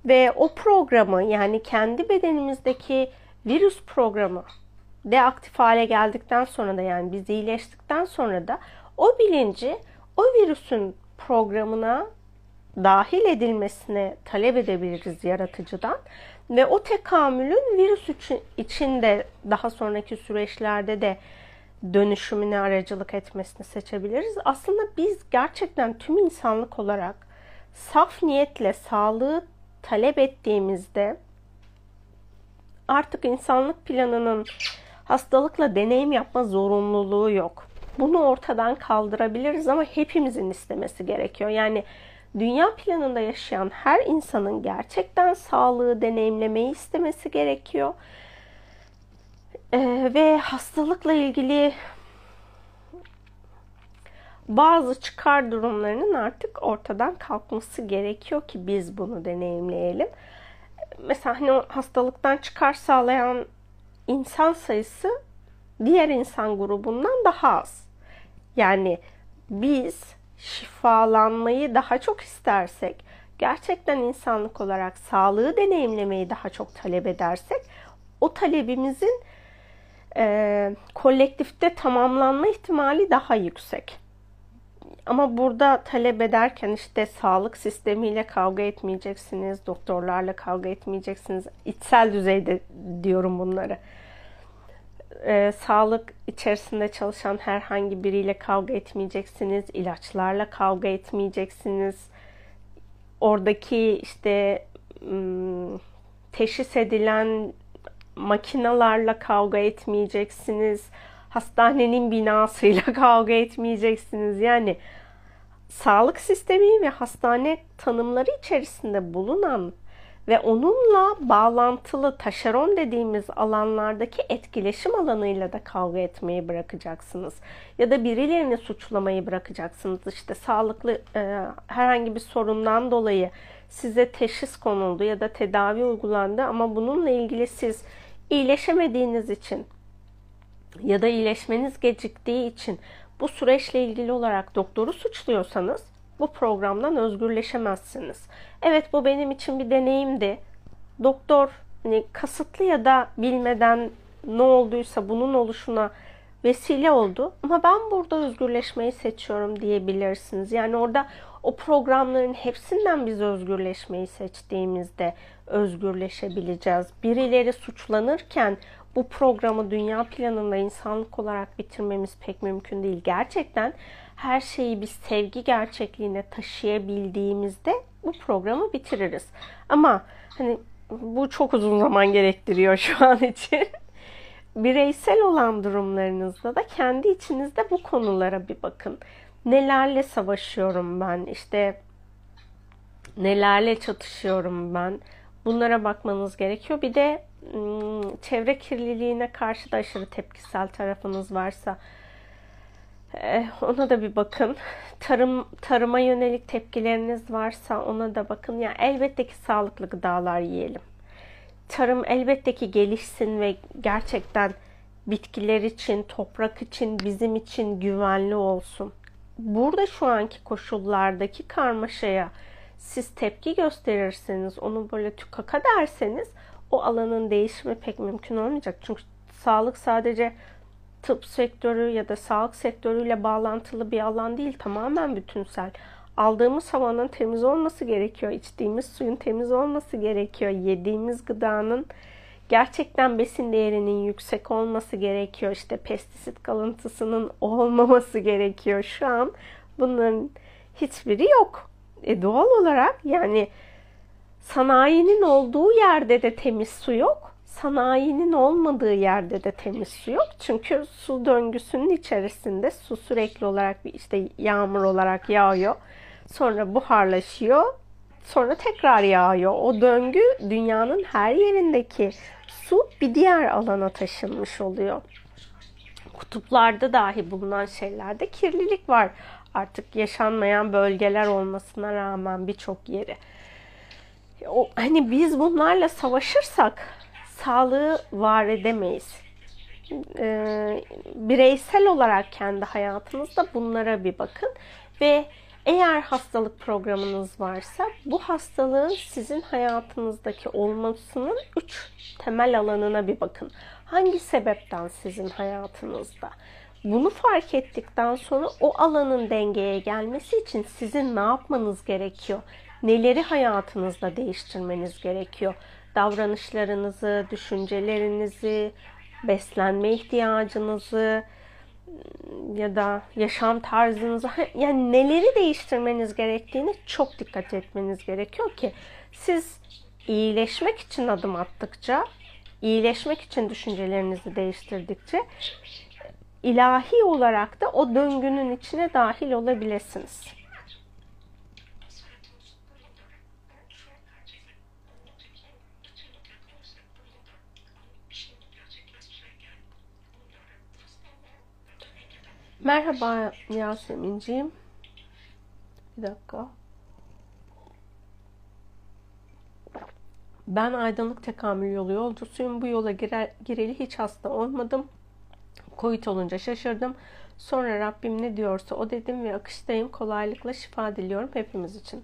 A: Ve o programı yani kendi bedenimizdeki virüs programı deaktif hale geldikten sonra da yani biz iyileştikten sonra da o bilinci o virüsün programına dahil edilmesine talep edebiliriz yaratıcıdan ve o tekamülün virüs için de daha sonraki süreçlerde de dönüşümüne aracılık etmesini seçebiliriz. Aslında biz gerçekten tüm insanlık olarak saf niyetle sağlığı talep ettiğimizde artık insanlık planının hastalıkla deneyim yapma zorunluluğu yok. Bunu ortadan kaldırabiliriz ama hepimizin istemesi gerekiyor. Yani dünya planında yaşayan her insanın gerçekten sağlığı deneyimlemeyi istemesi gerekiyor. Ee, ve hastalıkla ilgili bazı çıkar durumlarının artık ortadan kalkması gerekiyor ki biz bunu deneyimleyelim. Mesela hani hastalıktan çıkar sağlayan insan sayısı diğer insan grubundan daha az. Yani biz şifalanmayı daha çok istersek, gerçekten insanlık olarak sağlığı deneyimlemeyi daha çok talep edersek, o talebimizin e, kolektifte tamamlanma ihtimali daha yüksek. Ama burada talep ederken işte sağlık sistemiyle kavga etmeyeceksiniz, doktorlarla kavga etmeyeceksiniz. İçsel düzeyde diyorum bunları e, sağlık içerisinde çalışan herhangi biriyle kavga etmeyeceksiniz, ilaçlarla kavga etmeyeceksiniz. Oradaki işte teşhis edilen makinalarla kavga etmeyeceksiniz. Hastanenin binasıyla kavga etmeyeceksiniz. Yani sağlık sistemi ve hastane tanımları içerisinde bulunan ve onunla bağlantılı taşeron dediğimiz alanlardaki etkileşim alanıyla da kavga etmeyi bırakacaksınız. Ya da birilerini suçlamayı bırakacaksınız. İşte sağlıklı e, herhangi bir sorundan dolayı size teşhis konuldu ya da tedavi uygulandı ama bununla ilgili siz iyileşemediğiniz için ya da iyileşmeniz geciktiği için bu süreçle ilgili olarak doktoru suçluyorsanız bu programdan özgürleşemezsiniz. Evet bu benim için bir deneyimdi. Doktor hani kasıtlı ya da bilmeden ne olduysa bunun oluşuna vesile oldu. Ama ben burada özgürleşmeyi seçiyorum diyebilirsiniz. Yani orada o programların hepsinden biz özgürleşmeyi seçtiğimizde özgürleşebileceğiz. Birileri suçlanırken bu programı dünya planında insanlık olarak bitirmemiz pek mümkün değil. Gerçekten her şeyi biz sevgi gerçekliğine taşıyabildiğimizde bu programı bitiririz. Ama hani bu çok uzun zaman gerektiriyor şu an için. Bireysel olan durumlarınızda da kendi içinizde bu konulara bir bakın. Nelerle savaşıyorum ben? İşte nelerle çatışıyorum ben? Bunlara bakmanız gerekiyor. Bir de çevre kirliliğine karşı da aşırı tepkisel tarafınız varsa ona da bir bakın. Tarım tarıma yönelik tepkileriniz varsa ona da bakın. Ya yani elbette ki sağlıklı gıdalar yiyelim. Tarım elbette ki gelişsin ve gerçekten bitkiler için, toprak için, bizim için güvenli olsun. Burada şu anki koşullardaki karmaşaya siz tepki gösterirseniz, onu böyle tükaka derseniz o alanın değişimi pek mümkün olmayacak. Çünkü sağlık sadece tıp sektörü ya da sağlık sektörüyle bağlantılı bir alan değil. Tamamen bütünsel. Aldığımız havanın temiz olması gerekiyor. içtiğimiz suyun temiz olması gerekiyor. Yediğimiz gıdanın gerçekten besin değerinin yüksek olması gerekiyor. İşte pestisit kalıntısının olmaması gerekiyor. Şu an bunların hiçbiri yok. E doğal olarak yani sanayinin olduğu yerde de temiz su yok. Sanayinin olmadığı yerde de temiz su yok. Çünkü su döngüsünün içerisinde su sürekli olarak bir işte yağmur olarak yağıyor. Sonra buharlaşıyor. Sonra tekrar yağıyor. O döngü dünyanın her yerindeki su bir diğer alana taşınmış oluyor. Kutuplarda dahi bulunan şeylerde kirlilik var. Artık yaşanmayan bölgeler olmasına rağmen birçok yeri. O, hani biz bunlarla savaşırsak sağlığı var edemeyiz. Ee, bireysel olarak kendi hayatınızda bunlara bir bakın ve eğer hastalık programınız varsa bu hastalığın sizin hayatınızdaki olmasının üç temel alanına bir bakın. Hangi sebepten sizin hayatınızda? Bunu fark ettikten sonra o alanın dengeye gelmesi için sizin ne yapmanız gerekiyor? Neleri hayatınızda değiştirmeniz gerekiyor? Davranışlarınızı, düşüncelerinizi, beslenme ihtiyacınızı, ya da yaşam tarzınızı yani neleri değiştirmeniz gerektiğini çok dikkat etmeniz gerekiyor ki siz iyileşmek için adım attıkça, iyileşmek için düşüncelerinizi değiştirdikçe ilahi olarak da o döngünün içine dahil olabilirsiniz. Merhaba Yasemin'ciğim. Bir dakika. Ben aydınlık tekamül yolu yolcusuyum. Bu yola girer, gireli hiç hasta olmadım. Covid olunca şaşırdım. Sonra Rabbim ne diyorsa o dedim ve akıştayım. Kolaylıkla şifa diliyorum hepimiz için.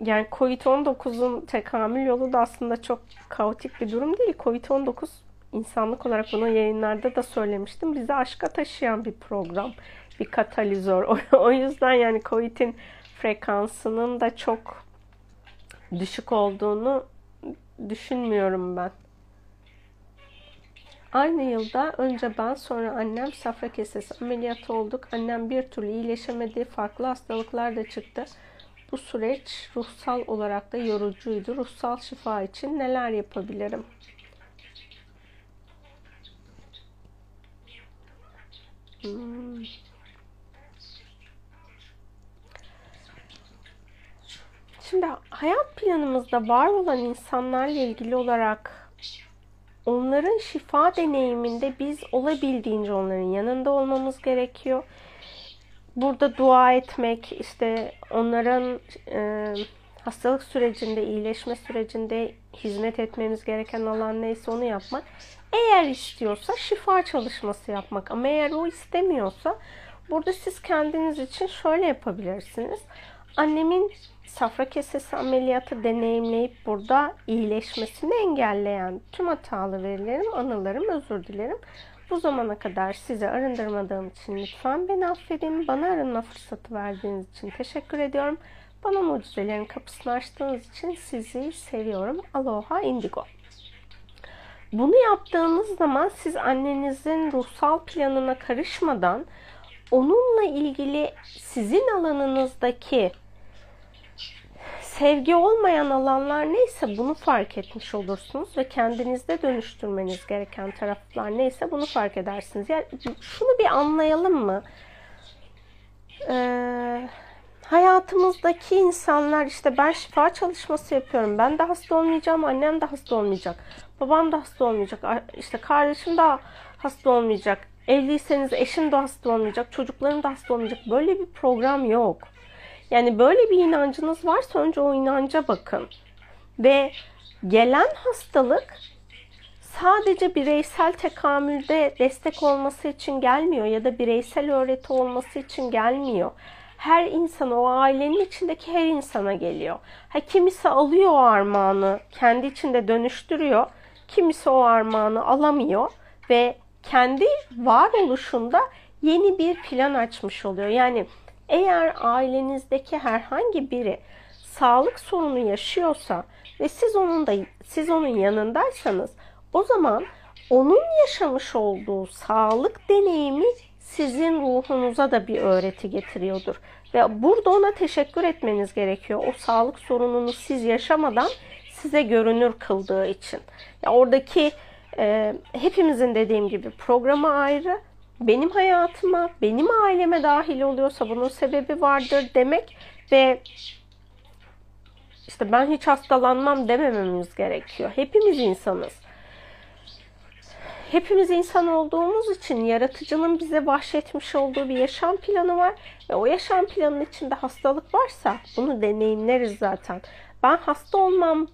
A: Yani Covid-19'un tekamül yolu da aslında çok kaotik bir durum değil. Covid-19 insanlık olarak bunu yayınlarda da söylemiştim. Bizi aşka taşıyan bir program, bir katalizör. O, yüzden yani COVID'in frekansının da çok düşük olduğunu düşünmüyorum ben. Aynı yılda önce ben sonra annem safra kesesi ameliyatı olduk. Annem bir türlü iyileşemedi. Farklı hastalıklar da çıktı. Bu süreç ruhsal olarak da yorucuydu. Ruhsal şifa için neler yapabilirim? Şimdi hayat planımızda var olan insanlarla ilgili olarak onların şifa deneyiminde biz olabildiğince onların yanında olmamız gerekiyor. Burada dua etmek, işte onların e, hastalık sürecinde, iyileşme sürecinde hizmet etmemiz gereken alan neyse onu yapmak. Eğer istiyorsa şifa çalışması yapmak ama eğer o istemiyorsa burada siz kendiniz için şöyle yapabilirsiniz. Annemin safra kesesi ameliyatı deneyimleyip burada iyileşmesini engelleyen tüm hatalı verilerim, anılarım, özür dilerim. Bu zamana kadar sizi arındırmadığım için lütfen beni affedin. Bana arınma fırsatı verdiğiniz için teşekkür ediyorum. Bana mucizelerin kapısını açtığınız için sizi seviyorum. Aloha Indigo. Bunu yaptığınız zaman siz annenizin ruhsal planına karışmadan onunla ilgili sizin alanınızdaki sevgi olmayan alanlar neyse bunu fark etmiş olursunuz ve kendinizde dönüştürmeniz gereken taraflar neyse bunu fark edersiniz. Yani şunu bir anlayalım mı? Ee, hayatımızdaki insanlar işte ben şifa çalışması yapıyorum. Ben de hasta olmayacağım, annem de hasta olmayacak. Babam da hasta olmayacak. İşte kardeşim de hasta olmayacak. Evliyseniz eşin de hasta olmayacak. Çocukların da hasta olmayacak. Böyle bir program yok. Yani böyle bir inancınız varsa önce o inanca bakın. Ve gelen hastalık sadece bireysel tekamülde destek olması için gelmiyor ya da bireysel öğreti olması için gelmiyor. Her insana, o ailenin içindeki her insana geliyor. Ha, kimisi alıyor o armağanı, kendi içinde dönüştürüyor. Kimisi o armağanı alamıyor ve kendi varoluşunda yeni bir plan açmış oluyor. Yani eğer ailenizdeki herhangi biri sağlık sorunu yaşıyorsa ve siz onun da siz onun yanındaysanız o zaman onun yaşamış olduğu sağlık deneyimi sizin ruhunuza da bir öğreti getiriyordur. Ve burada ona teşekkür etmeniz gerekiyor. O sağlık sorununu siz yaşamadan size görünür kıldığı için. Ya oradaki e, hepimizin dediğim gibi programı ayrı. Benim hayatıma, benim aileme dahil oluyorsa bunun sebebi vardır demek ve işte ben hiç hastalanmam demememiz gerekiyor. Hepimiz insanız. Hepimiz insan olduğumuz için yaratıcının bize bahşetmiş olduğu bir yaşam planı var ve o yaşam planının içinde hastalık varsa bunu deneyimleriz zaten. Ben hasta olmam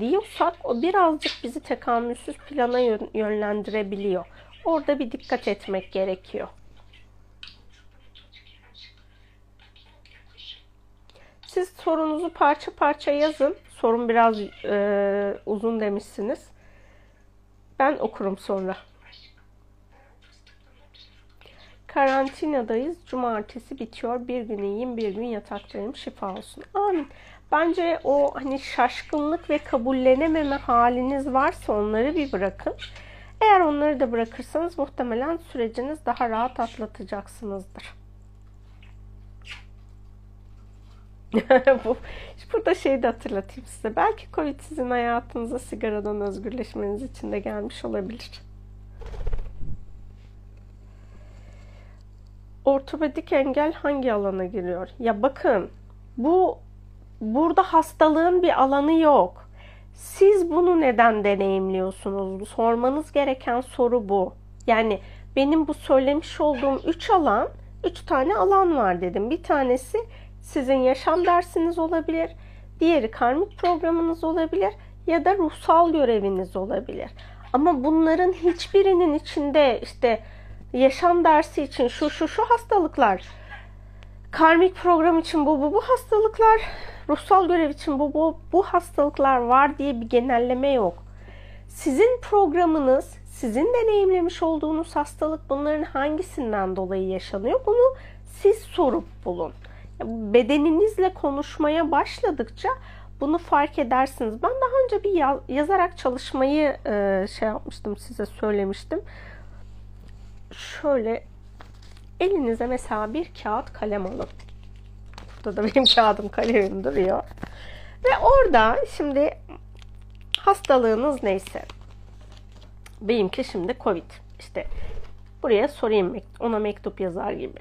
A: diyorsak o birazcık bizi tekamülsüz plana yönlendirebiliyor. Orada bir dikkat etmek gerekiyor. Siz sorunuzu parça parça yazın. Sorun biraz e, uzun demişsiniz. Ben okurum sonra. Karantinadayız. Cumartesi bitiyor. Bir gün iyiyim, bir gün yataktayım. Şifa olsun. Amin. Bence o hani şaşkınlık ve kabullenememe haliniz varsa onları bir bırakın. Eğer onları da bırakırsanız muhtemelen süreciniz daha rahat atlatacaksınızdır. Bu, burada şeyi de hatırlatayım size. Belki Covid sizin hayatınıza sigaradan özgürleşmeniz için de gelmiş olabilir. Ortopedik engel hangi alana giriyor? Ya bakın bu burada hastalığın bir alanı yok. Siz bunu neden deneyimliyorsunuz? Sormanız gereken soru bu. Yani benim bu söylemiş olduğum üç alan, üç tane alan var dedim. Bir tanesi sizin yaşam dersiniz olabilir, diğeri karmik programınız olabilir ya da ruhsal göreviniz olabilir. Ama bunların hiçbirinin içinde işte yaşam dersi için şu şu şu hastalıklar, karmik program için bu bu bu hastalıklar, ruhsal görev için bu bu bu hastalıklar var diye bir genelleme yok. Sizin programınız, sizin deneyimlemiş olduğunuz hastalık bunların hangisinden dolayı yaşanıyor? Bunu siz sorup bulun bedeninizle konuşmaya başladıkça bunu fark edersiniz. Ben daha önce bir yazarak çalışmayı e, şey yapmıştım size söylemiştim. Şöyle elinize mesela bir kağıt kalem alın. Burada da benim kağıdım kalemim duruyor. Ve orada şimdi hastalığınız neyse. Benimki şimdi Covid. İşte buraya sorayım ona mektup yazar gibi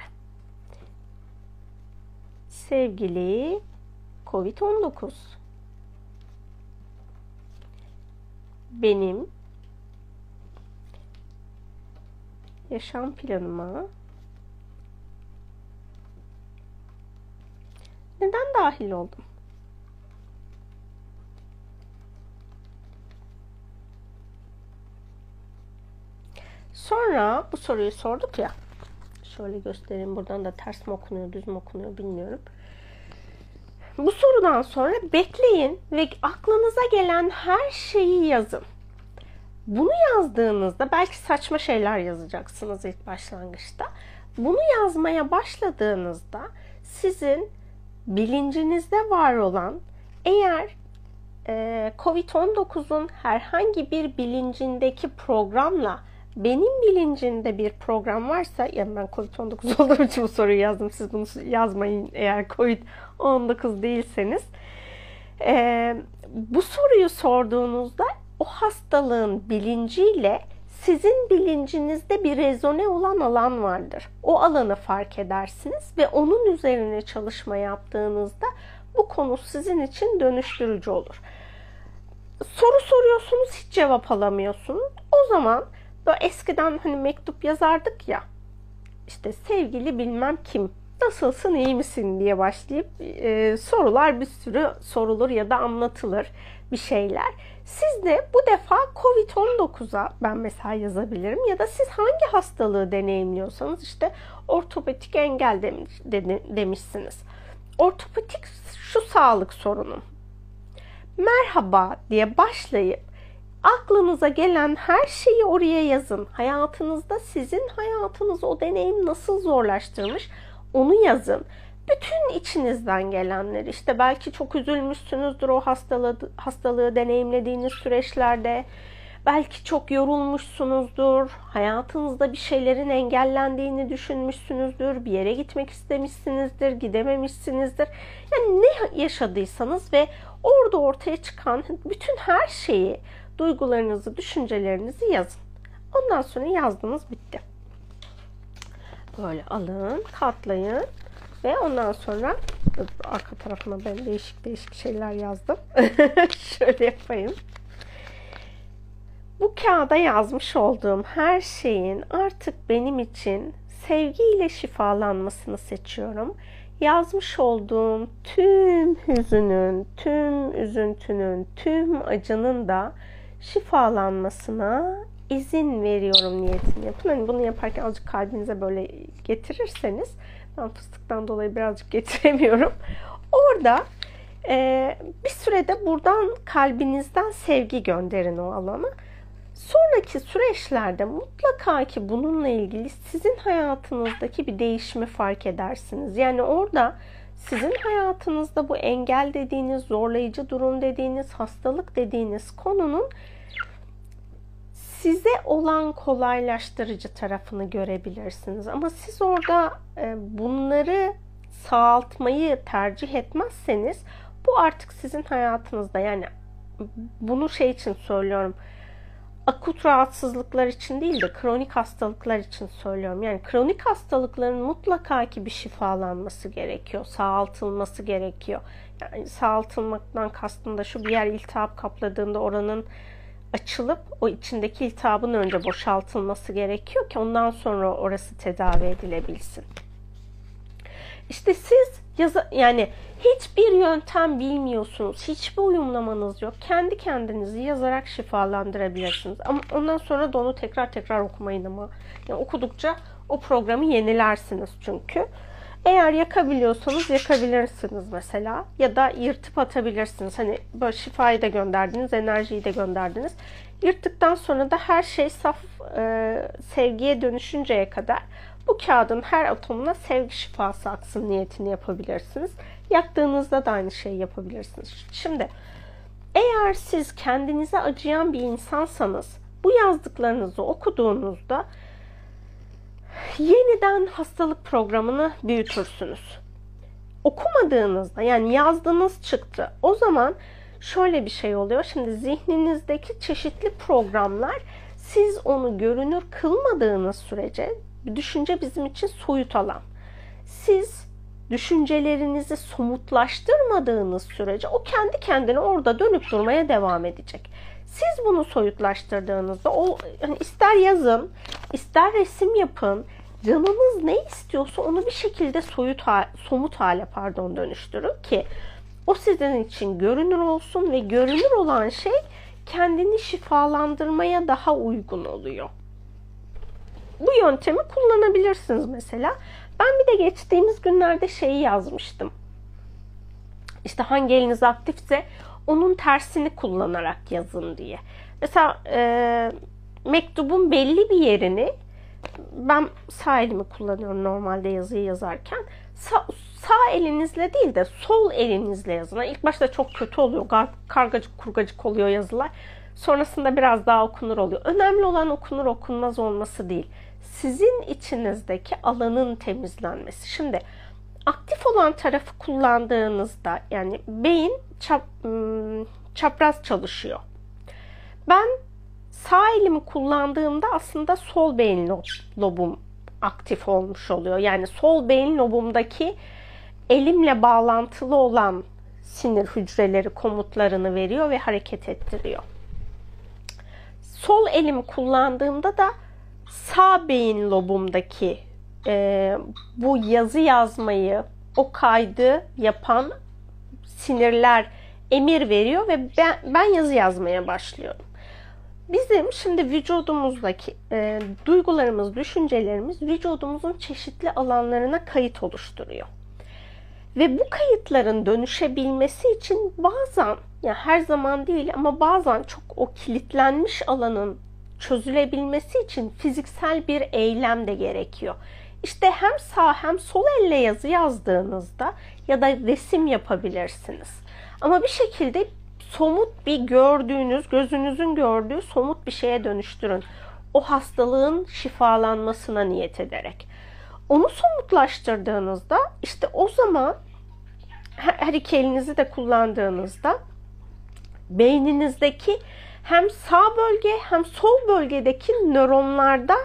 A: sevgili Covid-19 benim yaşam planıma neden dahil oldum? Sonra bu soruyu sorduk ya. Şöyle göstereyim. Buradan da ters mi okunuyor, düz mü okunuyor bilmiyorum. Bu sorudan sonra bekleyin ve aklınıza gelen her şeyi yazın. Bunu yazdığınızda belki saçma şeyler yazacaksınız ilk başlangıçta. Bunu yazmaya başladığınızda sizin bilincinizde var olan eğer e, COVID-19'un herhangi bir bilincindeki programla benim bilincinde bir program varsa yani ben COVID-19 olduğum için bu soruyu yazdım. Siz bunu yazmayın eğer COVID-19 değilseniz. Ee, bu soruyu sorduğunuzda o hastalığın bilinciyle sizin bilincinizde bir rezone olan alan vardır. O alanı fark edersiniz ve onun üzerine çalışma yaptığınızda bu konu sizin için dönüştürücü olur. Soru soruyorsunuz hiç cevap alamıyorsunuz. O zaman Böyle eskiden hani mektup yazardık ya. İşte sevgili bilmem kim nasılsın iyi misin diye başlayıp e, sorular bir sürü sorulur ya da anlatılır bir şeyler. Siz de bu defa Covid-19'a ben mesela yazabilirim ya da siz hangi hastalığı deneyimliyorsanız işte ortopedik engel demiş, de, demişsiniz. Ortopedik şu sağlık sorunum. Merhaba diye başlayıp aklınıza gelen her şeyi oraya yazın. Hayatınızda sizin hayatınız o deneyim nasıl zorlaştırmış onu yazın. Bütün içinizden gelenler işte belki çok üzülmüşsünüzdür o hastalığı, hastalığı deneyimlediğiniz süreçlerde. Belki çok yorulmuşsunuzdur. Hayatınızda bir şeylerin engellendiğini düşünmüşsünüzdür. Bir yere gitmek istemişsinizdir, gidememişsinizdir. Yani ne yaşadıysanız ve orada ortaya çıkan bütün her şeyi, duygularınızı, düşüncelerinizi yazın. Ondan sonra yazdınız bitti. Böyle alın, katlayın ve ondan sonra arka tarafına ben değişik değişik şeyler yazdım. Şöyle yapayım. Bu kağıda yazmış olduğum her şeyin artık benim için sevgiyle şifalanmasını seçiyorum. Yazmış olduğum tüm hüzünün, tüm üzüntünün, tüm acının da şifalanmasına izin veriyorum niyetini yapın. Hani bunu yaparken azıcık kalbinize böyle getirirseniz ben fıstıktan dolayı birazcık getiremiyorum. Orada e, bir sürede buradan kalbinizden sevgi gönderin o alana. Sonraki süreçlerde mutlaka ki bununla ilgili sizin hayatınızdaki bir değişimi fark edersiniz. Yani orada sizin hayatınızda bu engel dediğiniz, zorlayıcı durum dediğiniz, hastalık dediğiniz konunun size olan kolaylaştırıcı tarafını görebilirsiniz. Ama siz orada e, bunları sağaltmayı tercih etmezseniz bu artık sizin hayatınızda yani bunu şey için söylüyorum akut rahatsızlıklar için değil de kronik hastalıklar için söylüyorum. Yani kronik hastalıkların mutlaka ki bir şifalanması gerekiyor, sağaltılması gerekiyor. Yani sağaltılmaktan kastım da şu bir yer iltihap kapladığında oranın açılıp o içindeki iltihabın önce boşaltılması gerekiyor ki ondan sonra orası tedavi edilebilsin. İşte siz yazı yani hiçbir yöntem bilmiyorsunuz. Hiçbir uyumlamanız yok. Kendi kendinizi yazarak şifalandırabilirsiniz. Ama ondan sonra da onu tekrar tekrar okumayın ama. Yani okudukça o programı yenilersiniz çünkü. Eğer yakabiliyorsanız yakabilirsiniz mesela. Ya da yırtıp atabilirsiniz. Hani böyle şifayı da gönderdiniz, enerjiyi de gönderdiniz. Yırttıktan sonra da her şey saf e, sevgiye dönüşünceye kadar bu kağıdın her atomuna sevgi şifası aksın niyetini yapabilirsiniz. Yaktığınızda da aynı şeyi yapabilirsiniz. Şimdi eğer siz kendinize acıyan bir insansanız bu yazdıklarınızı okuduğunuzda yeniden hastalık programını büyütürsünüz. Okumadığınızda yani yazdığınız çıktı. O zaman şöyle bir şey oluyor. Şimdi zihninizdeki çeşitli programlar siz onu görünür kılmadığınız sürece düşünce bizim için soyut alan. Siz düşüncelerinizi somutlaştırmadığınız sürece o kendi kendine orada dönüp durmaya devam edecek. Siz bunu soyutlaştırdığınızda o yani ister yazın, ister resim yapın, canınız ne istiyorsa onu bir şekilde soyut somut hale pardon dönüştürün ki o sizin için görünür olsun ve görünür olan şey kendini şifalandırmaya daha uygun oluyor. Bu yöntemi kullanabilirsiniz mesela. Ben bir de geçtiğimiz günlerde şeyi yazmıştım. İşte hangi eliniz aktifse onun tersini kullanarak yazın diye. Mesela e, mektubun belli bir yerini ben sağ elimi kullanıyorum normalde yazıyı yazarken. Sağ, sağ elinizle değil de sol elinizle yazın. İlk başta çok kötü oluyor. Kar, kargacık kurgacık oluyor yazılar. Sonrasında biraz daha okunur oluyor. Önemli olan okunur okunmaz olması değil. Sizin içinizdeki alanın temizlenmesi. Şimdi aktif olan tarafı kullandığınızda yani beyin çap, çapraz çalışıyor. Ben sağ elimi kullandığımda aslında sol beyin lobum aktif olmuş oluyor. Yani sol beyin lobumdaki elimle bağlantılı olan sinir hücreleri komutlarını veriyor ve hareket ettiriyor. Sol elimi kullandığımda da sağ beyin lobumdaki e, bu yazı yazmayı, o kaydı yapan sinirler emir veriyor ve ben, ben yazı yazmaya başlıyorum. Bizim şimdi vücudumuzdaki e, duygularımız, düşüncelerimiz vücudumuzun çeşitli alanlarına kayıt oluşturuyor. Ve bu kayıtların dönüşebilmesi için bazen, yani her zaman değil ama bazen çok o kilitlenmiş alanın çözülebilmesi için fiziksel bir eylem de gerekiyor. İşte hem sağ hem sol elle yazı yazdığınızda ya da resim yapabilirsiniz. Ama bir şekilde somut bir gördüğünüz, gözünüzün gördüğü somut bir şeye dönüştürün. O hastalığın şifalanmasına niyet ederek. Onu somutlaştırdığınızda işte o zaman her iki elinizi de kullandığınızda beyninizdeki hem sağ bölge hem sol bölgedeki nöronlarda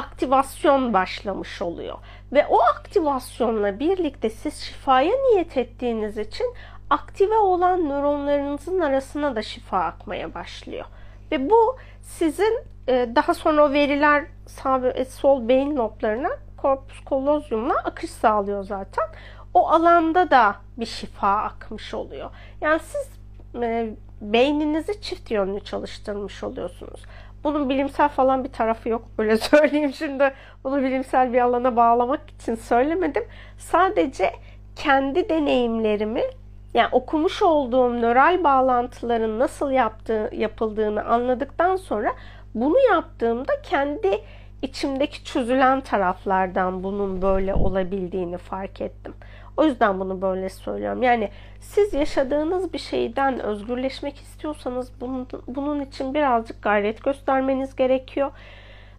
A: aktivasyon başlamış oluyor. Ve o aktivasyonla birlikte siz şifaya niyet ettiğiniz için aktive olan nöronlarınızın arasına da şifa akmaya başlıyor. Ve bu sizin e, daha sonra o veriler sağ ve sol beyin loblarına korpus kollozyumla akış sağlıyor zaten. O alanda da bir şifa akmış oluyor. Yani siz e, beyninizi çift yönlü çalıştırmış oluyorsunuz. Bunun bilimsel falan bir tarafı yok. Böyle söyleyeyim şimdi. Bunu bilimsel bir alana bağlamak için söylemedim. Sadece kendi deneyimlerimi yani okumuş olduğum nöral bağlantıların nasıl yaptığı, yapıldığını anladıktan sonra bunu yaptığımda kendi içimdeki çözülen taraflardan bunun böyle olabildiğini fark ettim. O yüzden bunu böyle söylüyorum. Yani siz yaşadığınız bir şeyden özgürleşmek istiyorsanız bunun, bunun için birazcık gayret göstermeniz gerekiyor.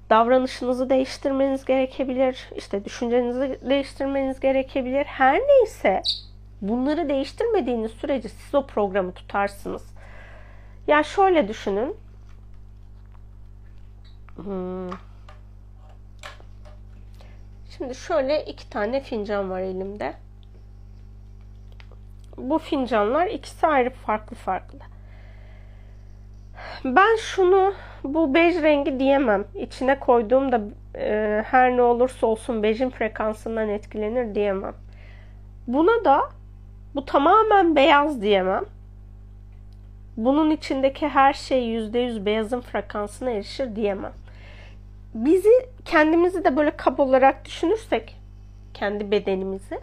A: Davranışınızı değiştirmeniz gerekebilir. İşte düşüncenizi değiştirmeniz gerekebilir. Her neyse bunları değiştirmediğiniz sürece siz o programı tutarsınız. Ya şöyle düşünün. Hmm. Şimdi şöyle iki tane fincan var elimde bu fincanlar ikisi ayrı farklı farklı. Ben şunu bu bej rengi diyemem. İçine koyduğumda e, her ne olursa olsun bejin frekansından etkilenir diyemem. Buna da bu tamamen beyaz diyemem. Bunun içindeki her şey %100 beyazın frekansına erişir diyemem. Bizi kendimizi de böyle kab olarak düşünürsek kendi bedenimizi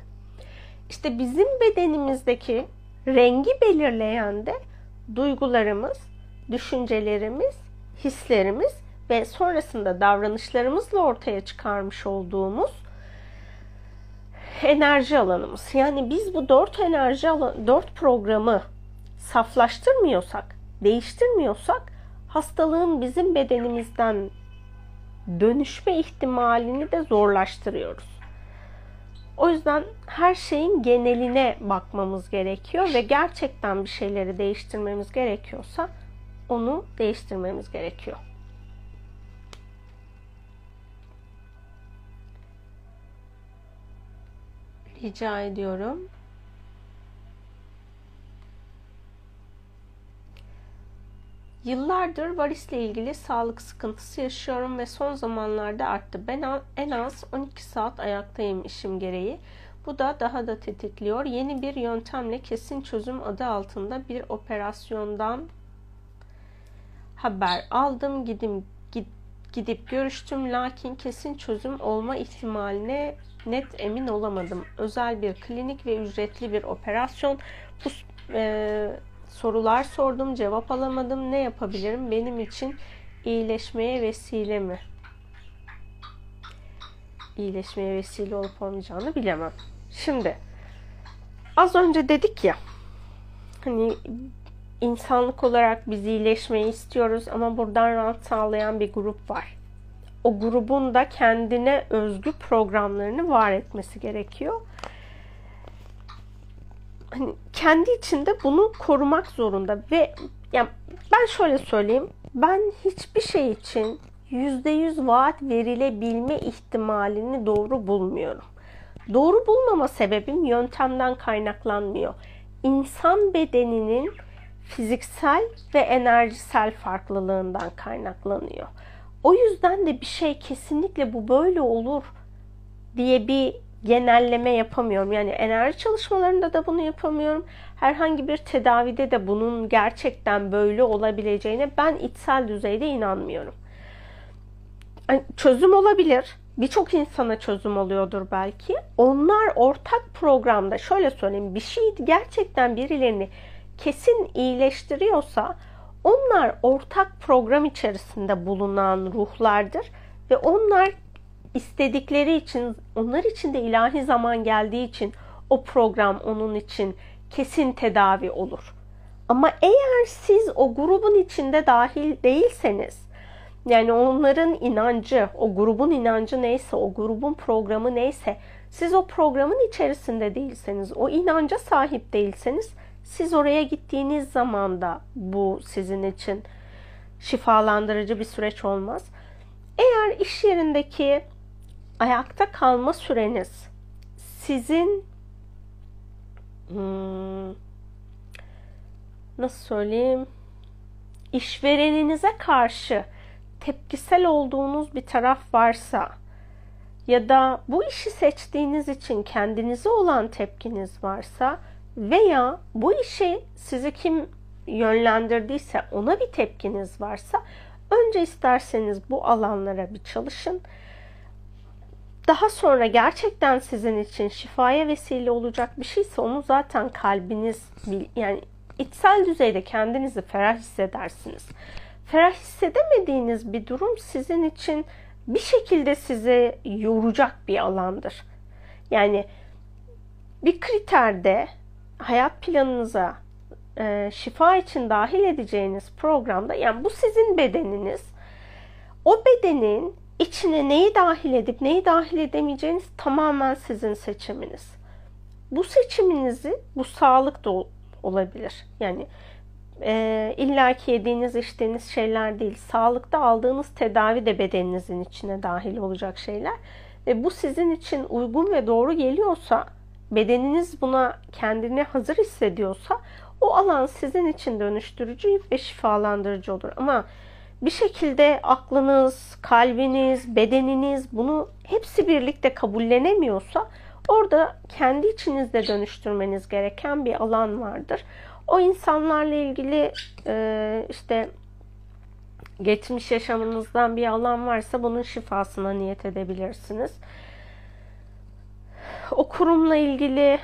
A: işte bizim bedenimizdeki rengi belirleyen de duygularımız, düşüncelerimiz, hislerimiz ve sonrasında davranışlarımızla ortaya çıkarmış olduğumuz enerji alanımız. Yani biz bu dört enerji alanı, dört programı saflaştırmıyorsak, değiştirmiyorsak hastalığın bizim bedenimizden dönüşme ihtimalini de zorlaştırıyoruz. O yüzden her şeyin geneline bakmamız gerekiyor ve gerçekten bir şeyleri değiştirmemiz gerekiyorsa onu değiştirmemiz gerekiyor. Rica ediyorum. Yıllardır varisle ilgili sağlık sıkıntısı yaşıyorum ve son zamanlarda arttı. Ben en az 12 saat ayaktayım işim gereği. Bu da daha da tetikliyor. Yeni bir yöntemle kesin çözüm adı altında bir operasyondan haber aldım. Gidim gidip görüştüm lakin kesin çözüm olma ihtimaline net emin olamadım. Özel bir klinik ve ücretli bir operasyon. Bu e, Sorular sordum, cevap alamadım. Ne yapabilirim? Benim için iyileşmeye vesile mi? İyileşmeye vesile olup olmayacağını bilemem. Şimdi az önce dedik ya hani insanlık olarak biz iyileşmeyi istiyoruz ama buradan rahat sağlayan bir grup var. O grubun da kendine özgü programlarını var etmesi gerekiyor hani kendi içinde bunu korumak zorunda ve yani ben şöyle söyleyeyim ben hiçbir şey için %100 vaat verilebilme ihtimalini doğru bulmuyorum. Doğru bulmama sebebim yöntemden kaynaklanmıyor. İnsan bedeninin fiziksel ve enerjisel farklılığından kaynaklanıyor. O yüzden de bir şey kesinlikle bu böyle olur diye bir genelleme yapamıyorum. Yani enerji çalışmalarında da bunu yapamıyorum. Herhangi bir tedavide de bunun gerçekten böyle olabileceğine ben içsel düzeyde inanmıyorum. Yani çözüm olabilir. Birçok insana çözüm oluyordur belki. Onlar ortak programda şöyle söyleyeyim bir şey gerçekten birilerini kesin iyileştiriyorsa onlar ortak program içerisinde bulunan ruhlardır ve onlar istedikleri için, onlar için de ilahi zaman geldiği için o program onun için kesin tedavi olur. Ama eğer siz o grubun içinde dahil değilseniz, yani onların inancı, o grubun inancı neyse, o grubun programı neyse, siz o programın içerisinde değilseniz, o inanca sahip değilseniz, siz oraya gittiğiniz zaman da bu sizin için şifalandırıcı bir süreç olmaz. Eğer iş yerindeki ayakta kalma süreniz sizin hmm, nasıl söyleyeyim işvereninize karşı tepkisel olduğunuz bir taraf varsa ya da bu işi seçtiğiniz için kendinize olan tepkiniz varsa veya bu işi sizi kim yönlendirdiyse ona bir tepkiniz varsa önce isterseniz bu alanlara bir çalışın daha sonra gerçekten sizin için şifaya vesile olacak bir şeyse onu zaten kalbiniz yani içsel düzeyde kendinizi ferah hissedersiniz. Ferah hissedemediğiniz bir durum sizin için bir şekilde sizi yoracak bir alandır. Yani bir kriterde hayat planınıza e, şifa için dahil edeceğiniz programda yani bu sizin bedeniniz. O bedenin içine neyi dahil edip neyi dahil edemeyeceğiniz tamamen sizin seçiminiz. Bu seçiminizi bu sağlık da olabilir. Yani e, illaki yediğiniz içtiğiniz şeyler değil. Sağlıkta aldığınız tedavi de bedeninizin içine dahil olacak şeyler. Ve bu sizin için uygun ve doğru geliyorsa, bedeniniz buna kendini hazır hissediyorsa o alan sizin için dönüştürücü ve şifalandırıcı olur. Ama bir şekilde aklınız, kalbiniz, bedeniniz bunu hepsi birlikte kabullenemiyorsa orada kendi içinizde dönüştürmeniz gereken bir alan vardır. O insanlarla ilgili e, işte geçmiş yaşamınızdan bir alan varsa bunun şifasına niyet edebilirsiniz. O kurumla ilgili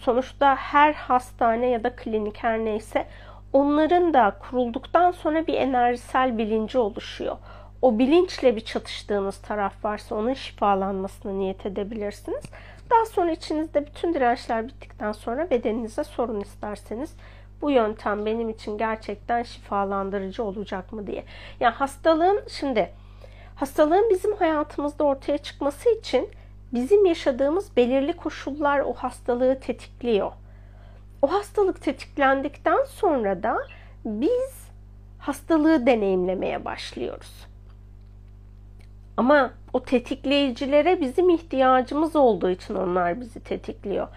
A: sonuçta her hastane ya da klinik her neyse onların da kurulduktan sonra bir enerjisel bilinci oluşuyor. O bilinçle bir çatıştığınız taraf varsa onun şifalanmasına niyet edebilirsiniz. Daha sonra içinizde bütün dirençler bittikten sonra bedeninize sorun isterseniz bu yöntem benim için gerçekten şifalandırıcı olacak mı diye. Yani hastalığın şimdi hastalığın bizim hayatımızda ortaya çıkması için bizim yaşadığımız belirli koşullar o hastalığı tetikliyor. O hastalık tetiklendikten sonra da biz hastalığı deneyimlemeye başlıyoruz. Ama o tetikleyicilere bizim ihtiyacımız olduğu için onlar bizi tetikliyor.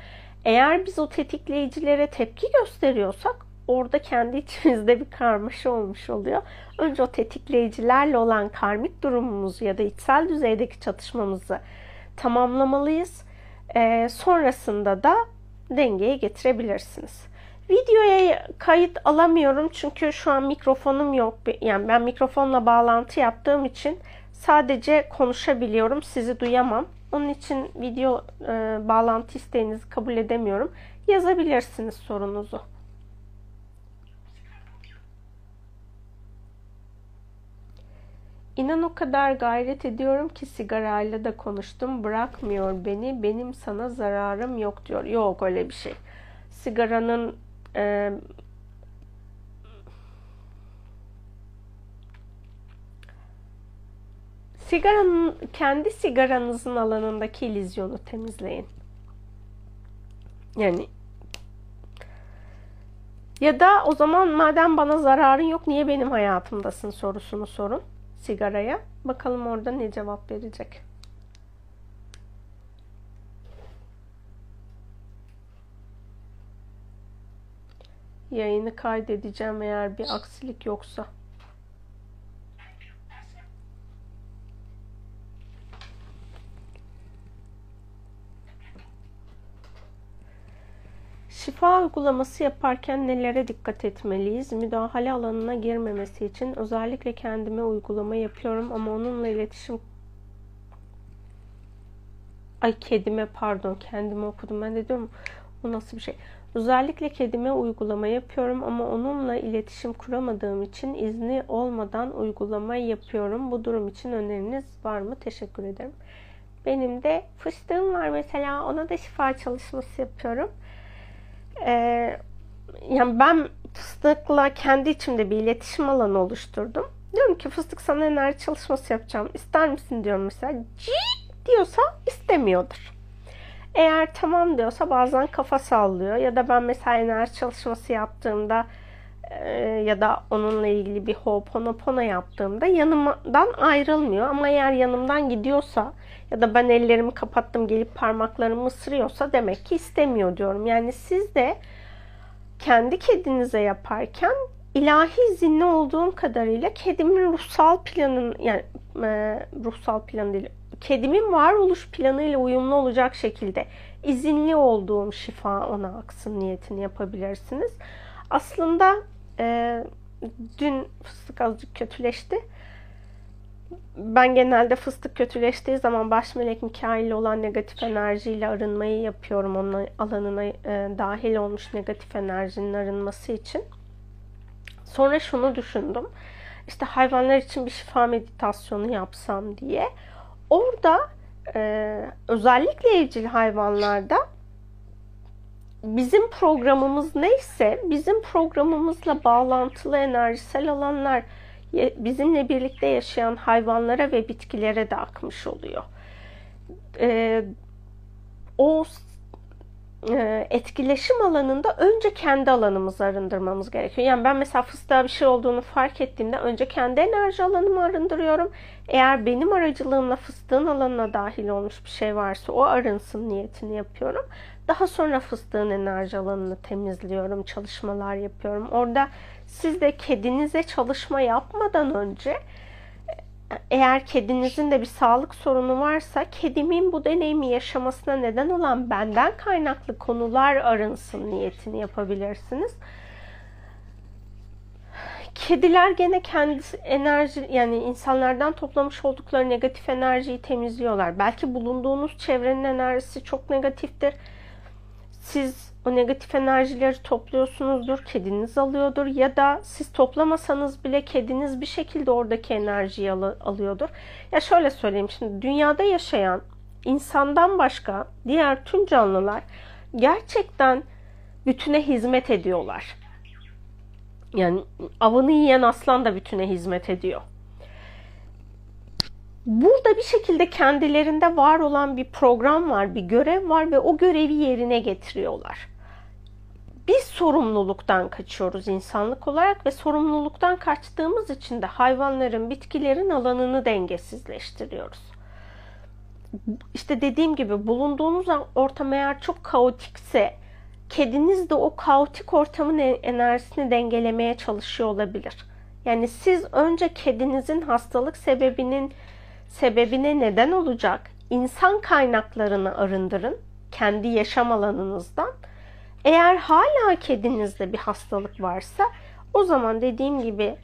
A: Eğer biz o tetikleyicilere tepki gösteriyorsak orada kendi içimizde bir karmaşa olmuş oluyor. Önce o tetikleyicilerle olan karmik durumumuzu ya da içsel düzeydeki çatışmamızı tamamlamalıyız. Ee, sonrasında da dengeye getirebilirsiniz. Videoya kayıt alamıyorum çünkü şu an mikrofonum yok. Yani ben mikrofonla bağlantı yaptığım için sadece konuşabiliyorum. Sizi duyamam. Onun için video e, bağlantı isteğinizi kabul edemiyorum. Yazabilirsiniz sorunuzu. İnan o kadar gayret ediyorum ki sigarayla da konuştum. Bırakmıyor beni. Benim sana zararım yok diyor. Yok öyle bir şey. Sigaranın e, sigaranın kendi sigaranızın alanındaki ilizyonu temizleyin. Yani ya da o zaman madem bana zararın yok niye benim hayatımdasın sorusunu sorun sigaraya. Bakalım orada ne cevap verecek. Yayını kaydedeceğim eğer bir aksilik yoksa. Şifa uygulaması yaparken nelere dikkat etmeliyiz? Müdahale alanına girmemesi için özellikle kendime uygulama yapıyorum ama onunla iletişim Ay kedime pardon kendime okudum ben de diyorum o nasıl bir şey. Özellikle kedime uygulama yapıyorum ama onunla iletişim kuramadığım için izni olmadan uygulama yapıyorum. Bu durum için öneriniz var mı? Teşekkür ederim. Benim de fıstığım var mesela ona da şifa çalışması yapıyorum. Ee, yani ben fıstıkla kendi içimde bir iletişim alanı oluşturdum. Diyorum ki fıstık sana enerji çalışması yapacağım. İster misin diyorum mesela. Cii diyorsa istemiyordur. Eğer tamam diyorsa bazen kafa sallıyor ya da ben mesela enerji çalışması yaptığımda ya da onunla ilgili bir ho'oponopono yaptığımda yanımdan ayrılmıyor ama eğer yanımdan gidiyorsa ya da ben ellerimi kapattım gelip parmaklarımı ısırıyorsa demek ki istemiyor diyorum. Yani siz de kendi kedinize yaparken ilahi zinli olduğum kadarıyla kedimin ruhsal planın yani e, ruhsal plan değil kedimin varoluş planıyla uyumlu olacak şekilde izinli olduğum şifa ona aksın niyetini yapabilirsiniz. Aslında e, dün fıstık azıcık kötüleşti. Ben genelde fıstık kötüleştiği zaman baş melek Mikail olan negatif enerjiyle arınmayı yapıyorum. Onun alanına e, dahil olmuş negatif enerjinin arınması için. Sonra şunu düşündüm. İşte hayvanlar için bir şifa meditasyonu yapsam diye. Orada e, özellikle evcil hayvanlarda bizim programımız neyse bizim programımızla bağlantılı enerjisel alanlar bizimle birlikte yaşayan hayvanlara ve bitkilere de akmış oluyor. E, o e, etkileşim alanında önce kendi alanımızı arındırmamız gerekiyor. Yani ben mesela fıstığa bir şey olduğunu fark ettiğimde önce kendi enerji alanımı arındırıyorum. Eğer benim aracılığımla fıstığın alanına dahil olmuş bir şey varsa o arınsın niyetini yapıyorum. Daha sonra fıstığın enerji alanını temizliyorum, çalışmalar yapıyorum. Orada siz de kedinize çalışma yapmadan önce eğer kedinizin de bir sağlık sorunu varsa kedimin bu deneyimi yaşamasına neden olan benden kaynaklı konular arınsın niyetini yapabilirsiniz. Kediler gene kendi enerji yani insanlardan toplamış oldukları negatif enerjiyi temizliyorlar. Belki bulunduğunuz çevrenin enerjisi çok negatiftir. Siz o negatif enerjileri topluyorsunuzdur, kediniz alıyordur ya da siz toplamasanız bile kediniz bir şekilde oradaki enerjiyi al- alıyordur. Ya şöyle söyleyeyim şimdi dünyada yaşayan insandan başka diğer tüm canlılar gerçekten bütüne hizmet ediyorlar. Yani avını yiyen aslan da bütüne hizmet ediyor burada bir şekilde kendilerinde var olan bir program var, bir görev var ve o görevi yerine getiriyorlar. Biz sorumluluktan kaçıyoruz insanlık olarak ve sorumluluktan kaçtığımız için de hayvanların, bitkilerin alanını dengesizleştiriyoruz. İşte dediğim gibi bulunduğunuz ortam eğer çok kaotikse kediniz de o kaotik ortamın enerjisini dengelemeye çalışıyor olabilir. Yani siz önce kedinizin hastalık sebebinin sebebine neden olacak insan kaynaklarını arındırın kendi yaşam alanınızdan. Eğer hala kedinizde bir hastalık varsa o zaman dediğim gibi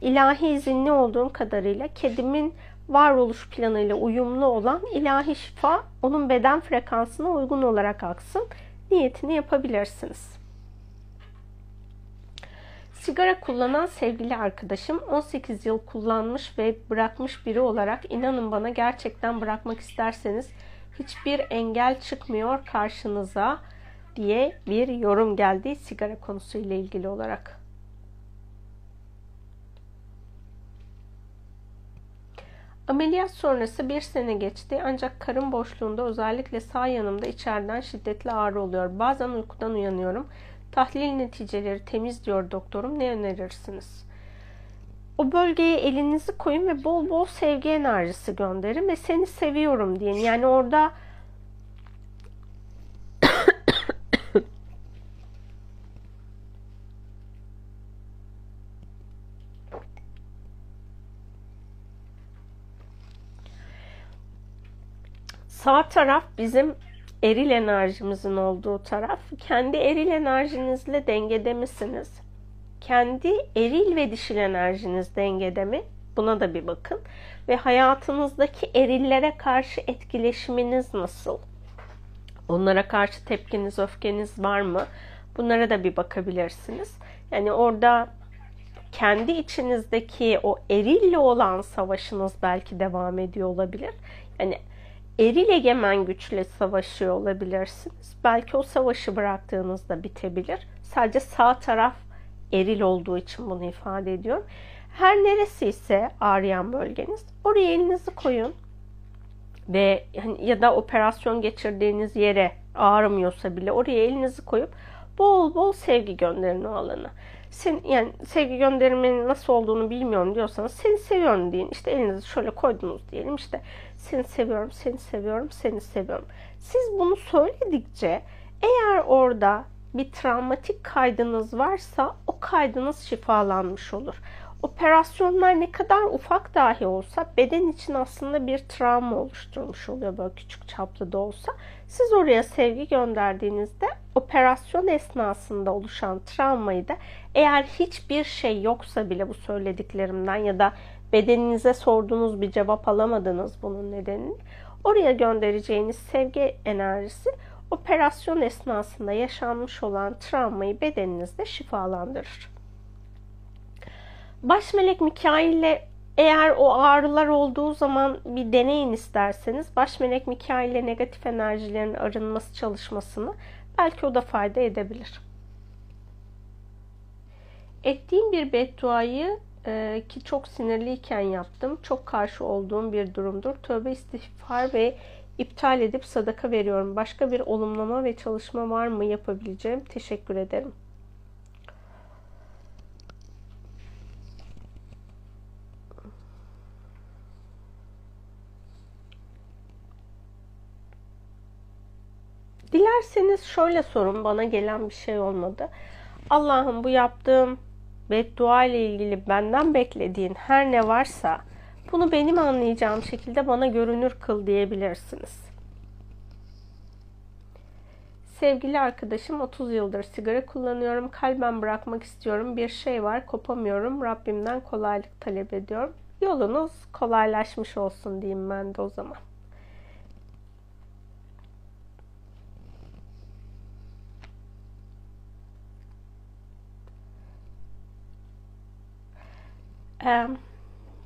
A: ilahi izinli olduğum kadarıyla kedimin varoluş planıyla uyumlu olan ilahi şifa onun beden frekansına uygun olarak aksın niyetini yapabilirsiniz. Sigara kullanan sevgili arkadaşım 18 yıl kullanmış ve bırakmış biri olarak inanın bana gerçekten bırakmak isterseniz hiçbir engel çıkmıyor karşınıza diye bir yorum geldi sigara konusuyla ilgili olarak. Ameliyat sonrası bir sene geçti ancak karın boşluğunda özellikle sağ yanımda içeriden şiddetli ağrı oluyor. Bazen uykudan uyanıyorum Tahlil neticeleri temiz diyor doktorum. Ne önerirsiniz? O bölgeye elinizi koyun ve bol bol sevgi enerjisi gönderin ve seni seviyorum diyin. Yani orada sağ taraf bizim eril enerjimizin olduğu taraf. Kendi eril enerjinizle dengede misiniz? Kendi eril ve dişil enerjiniz dengede mi? Buna da bir bakın. Ve hayatınızdaki erillere karşı etkileşiminiz nasıl? Onlara karşı tepkiniz, öfkeniz var mı? Bunlara da bir bakabilirsiniz. Yani orada kendi içinizdeki o erille olan savaşınız belki devam ediyor olabilir. Yani eril egemen güçle savaşıyor olabilirsiniz. Belki o savaşı bıraktığınızda bitebilir. Sadece sağ taraf eril olduğu için bunu ifade ediyorum. Her neresi ise ağrıyan bölgeniz oraya elinizi koyun ve ya da operasyon geçirdiğiniz yere ağrımıyorsa bile oraya elinizi koyup bol bol sevgi gönderin o alana. Sen, yani sevgi gönderimin nasıl olduğunu bilmiyorum diyorsanız seni seviyorum deyin. İşte elinizi şöyle koydunuz diyelim işte seni seviyorum, seni seviyorum, seni seviyorum. Siz bunu söyledikçe eğer orada bir travmatik kaydınız varsa o kaydınız şifalanmış olur. Operasyonlar ne kadar ufak dahi olsa beden için aslında bir travma oluşturmuş oluyor böyle küçük çaplı da olsa. Siz oraya sevgi gönderdiğinizde operasyon esnasında oluşan travmayı da eğer hiçbir şey yoksa bile bu söylediklerimden ya da bedeninize sorduğunuz bir cevap alamadınız bunun nedenini oraya göndereceğiniz sevgi enerjisi operasyon esnasında yaşanmış olan travmayı bedeninizde şifalandırır. Baş melek Mikail ile eğer o ağrılar olduğu zaman bir deneyin isterseniz baş melek Mikail ile negatif enerjilerin arınması çalışmasını belki o da fayda edebilir. Ettiğim bir bedduayı e, ki çok sinirliyken yaptım. Çok karşı olduğum bir durumdur. Tövbe istiğfar ve iptal edip sadaka veriyorum. Başka bir olumlama ve çalışma var mı yapabileceğim? Teşekkür ederim. Dilerseniz şöyle sorun bana gelen bir şey olmadı. Allah'ım bu yaptığım beddua ile ilgili benden beklediğin her ne varsa bunu benim anlayacağım şekilde bana görünür kıl diyebilirsiniz. Sevgili arkadaşım 30 yıldır sigara kullanıyorum. Kalben bırakmak istiyorum. Bir şey var kopamıyorum. Rabbimden kolaylık talep ediyorum. Yolunuz kolaylaşmış olsun diyeyim ben de o zaman.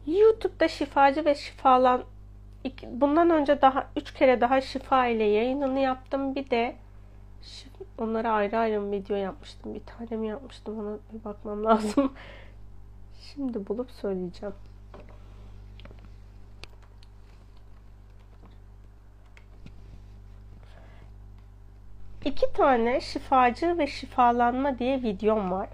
A: YouTube'da şifacı ve şifalan bundan önce daha üç kere daha şifa ile yayınını yaptım. Bir de onlara ayrı ayrı video yapmıştım. Bir tane mi yapmıştım ona bir bakmam lazım. Şimdi bulup söyleyeceğim. İki tane şifacı ve şifalanma diye videom var.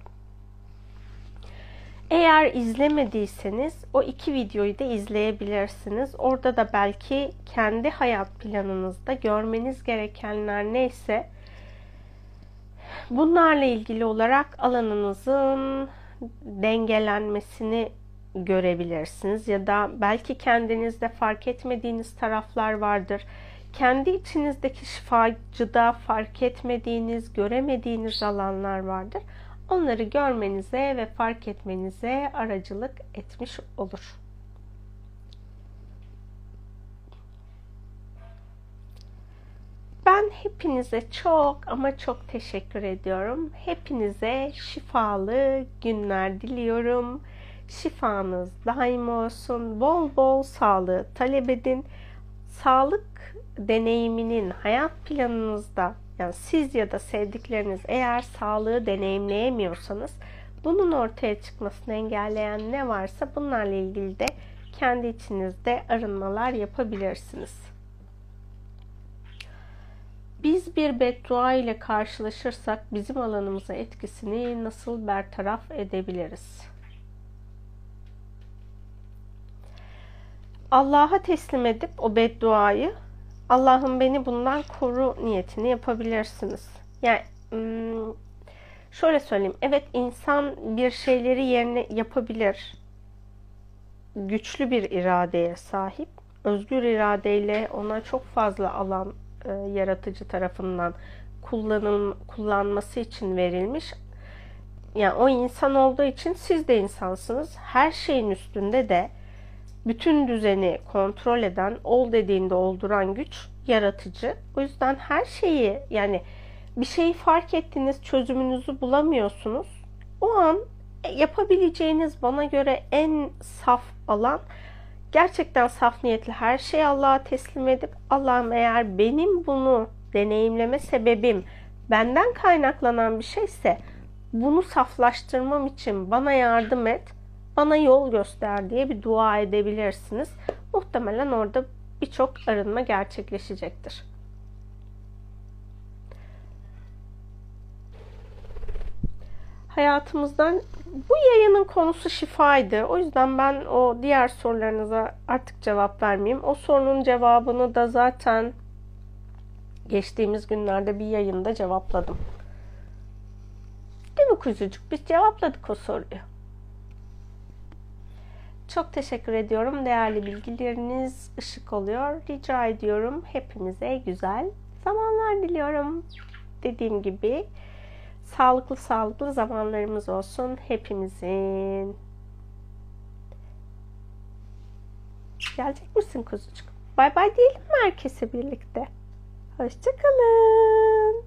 A: Eğer izlemediyseniz o iki videoyu da izleyebilirsiniz. Orada da belki kendi hayat planınızda görmeniz gerekenler neyse bunlarla ilgili olarak alanınızın dengelenmesini görebilirsiniz ya da belki kendinizde fark etmediğiniz taraflar vardır. Kendi içinizdeki şifacıda fark etmediğiniz, göremediğiniz alanlar vardır onları görmenize ve fark etmenize aracılık etmiş olur. Ben hepinize çok ama çok teşekkür ediyorum. Hepinize şifalı günler diliyorum. Şifanız daim olsun. Bol bol sağlığı talep edin. Sağlık deneyiminin hayat planınızda yani siz ya da sevdikleriniz eğer sağlığı deneyimleyemiyorsanız bunun ortaya çıkmasını engelleyen ne varsa bunlarla ilgili de kendi içinizde arınmalar yapabilirsiniz. Biz bir beddua ile karşılaşırsak bizim alanımıza etkisini nasıl bertaraf edebiliriz? Allah'a teslim edip o bedduayı Allah'ım beni bundan koru niyetini yapabilirsiniz. Yani hmm, şöyle söyleyeyim. Evet insan bir şeyleri yerine yapabilir. Güçlü bir iradeye sahip. Özgür iradeyle ona çok fazla alan e, yaratıcı tarafından kullanım, kullanması için verilmiş. Yani o insan olduğu için siz de insansınız. Her şeyin üstünde de bütün düzeni kontrol eden, ol dediğinde olduran güç yaratıcı. O yüzden her şeyi yani bir şeyi fark ettiniz, çözümünüzü bulamıyorsunuz. O an yapabileceğiniz bana göre en saf alan gerçekten saf niyetli her şeyi Allah'a teslim edip Allah'ım eğer benim bunu deneyimleme sebebim benden kaynaklanan bir şeyse bunu saflaştırmam için bana yardım et, bana yol göster diye bir dua edebilirsiniz. Muhtemelen orada birçok arınma gerçekleşecektir. Hayatımızdan bu yayının konusu şifaydı. O yüzden ben o diğer sorularınıza artık cevap vermeyeyim. O sorunun cevabını da zaten geçtiğimiz günlerde bir yayında cevapladım. Değil mi kuzucuk? Biz cevapladık o soruyu. Çok teşekkür ediyorum. Değerli bilgileriniz ışık oluyor. Rica ediyorum. Hepinize güzel zamanlar diliyorum. Dediğim gibi sağlıklı sağlıklı zamanlarımız olsun hepimizin. Gelecek misin kuzucuk? Bay bay diyelim mi herkese birlikte? Hoşçakalın.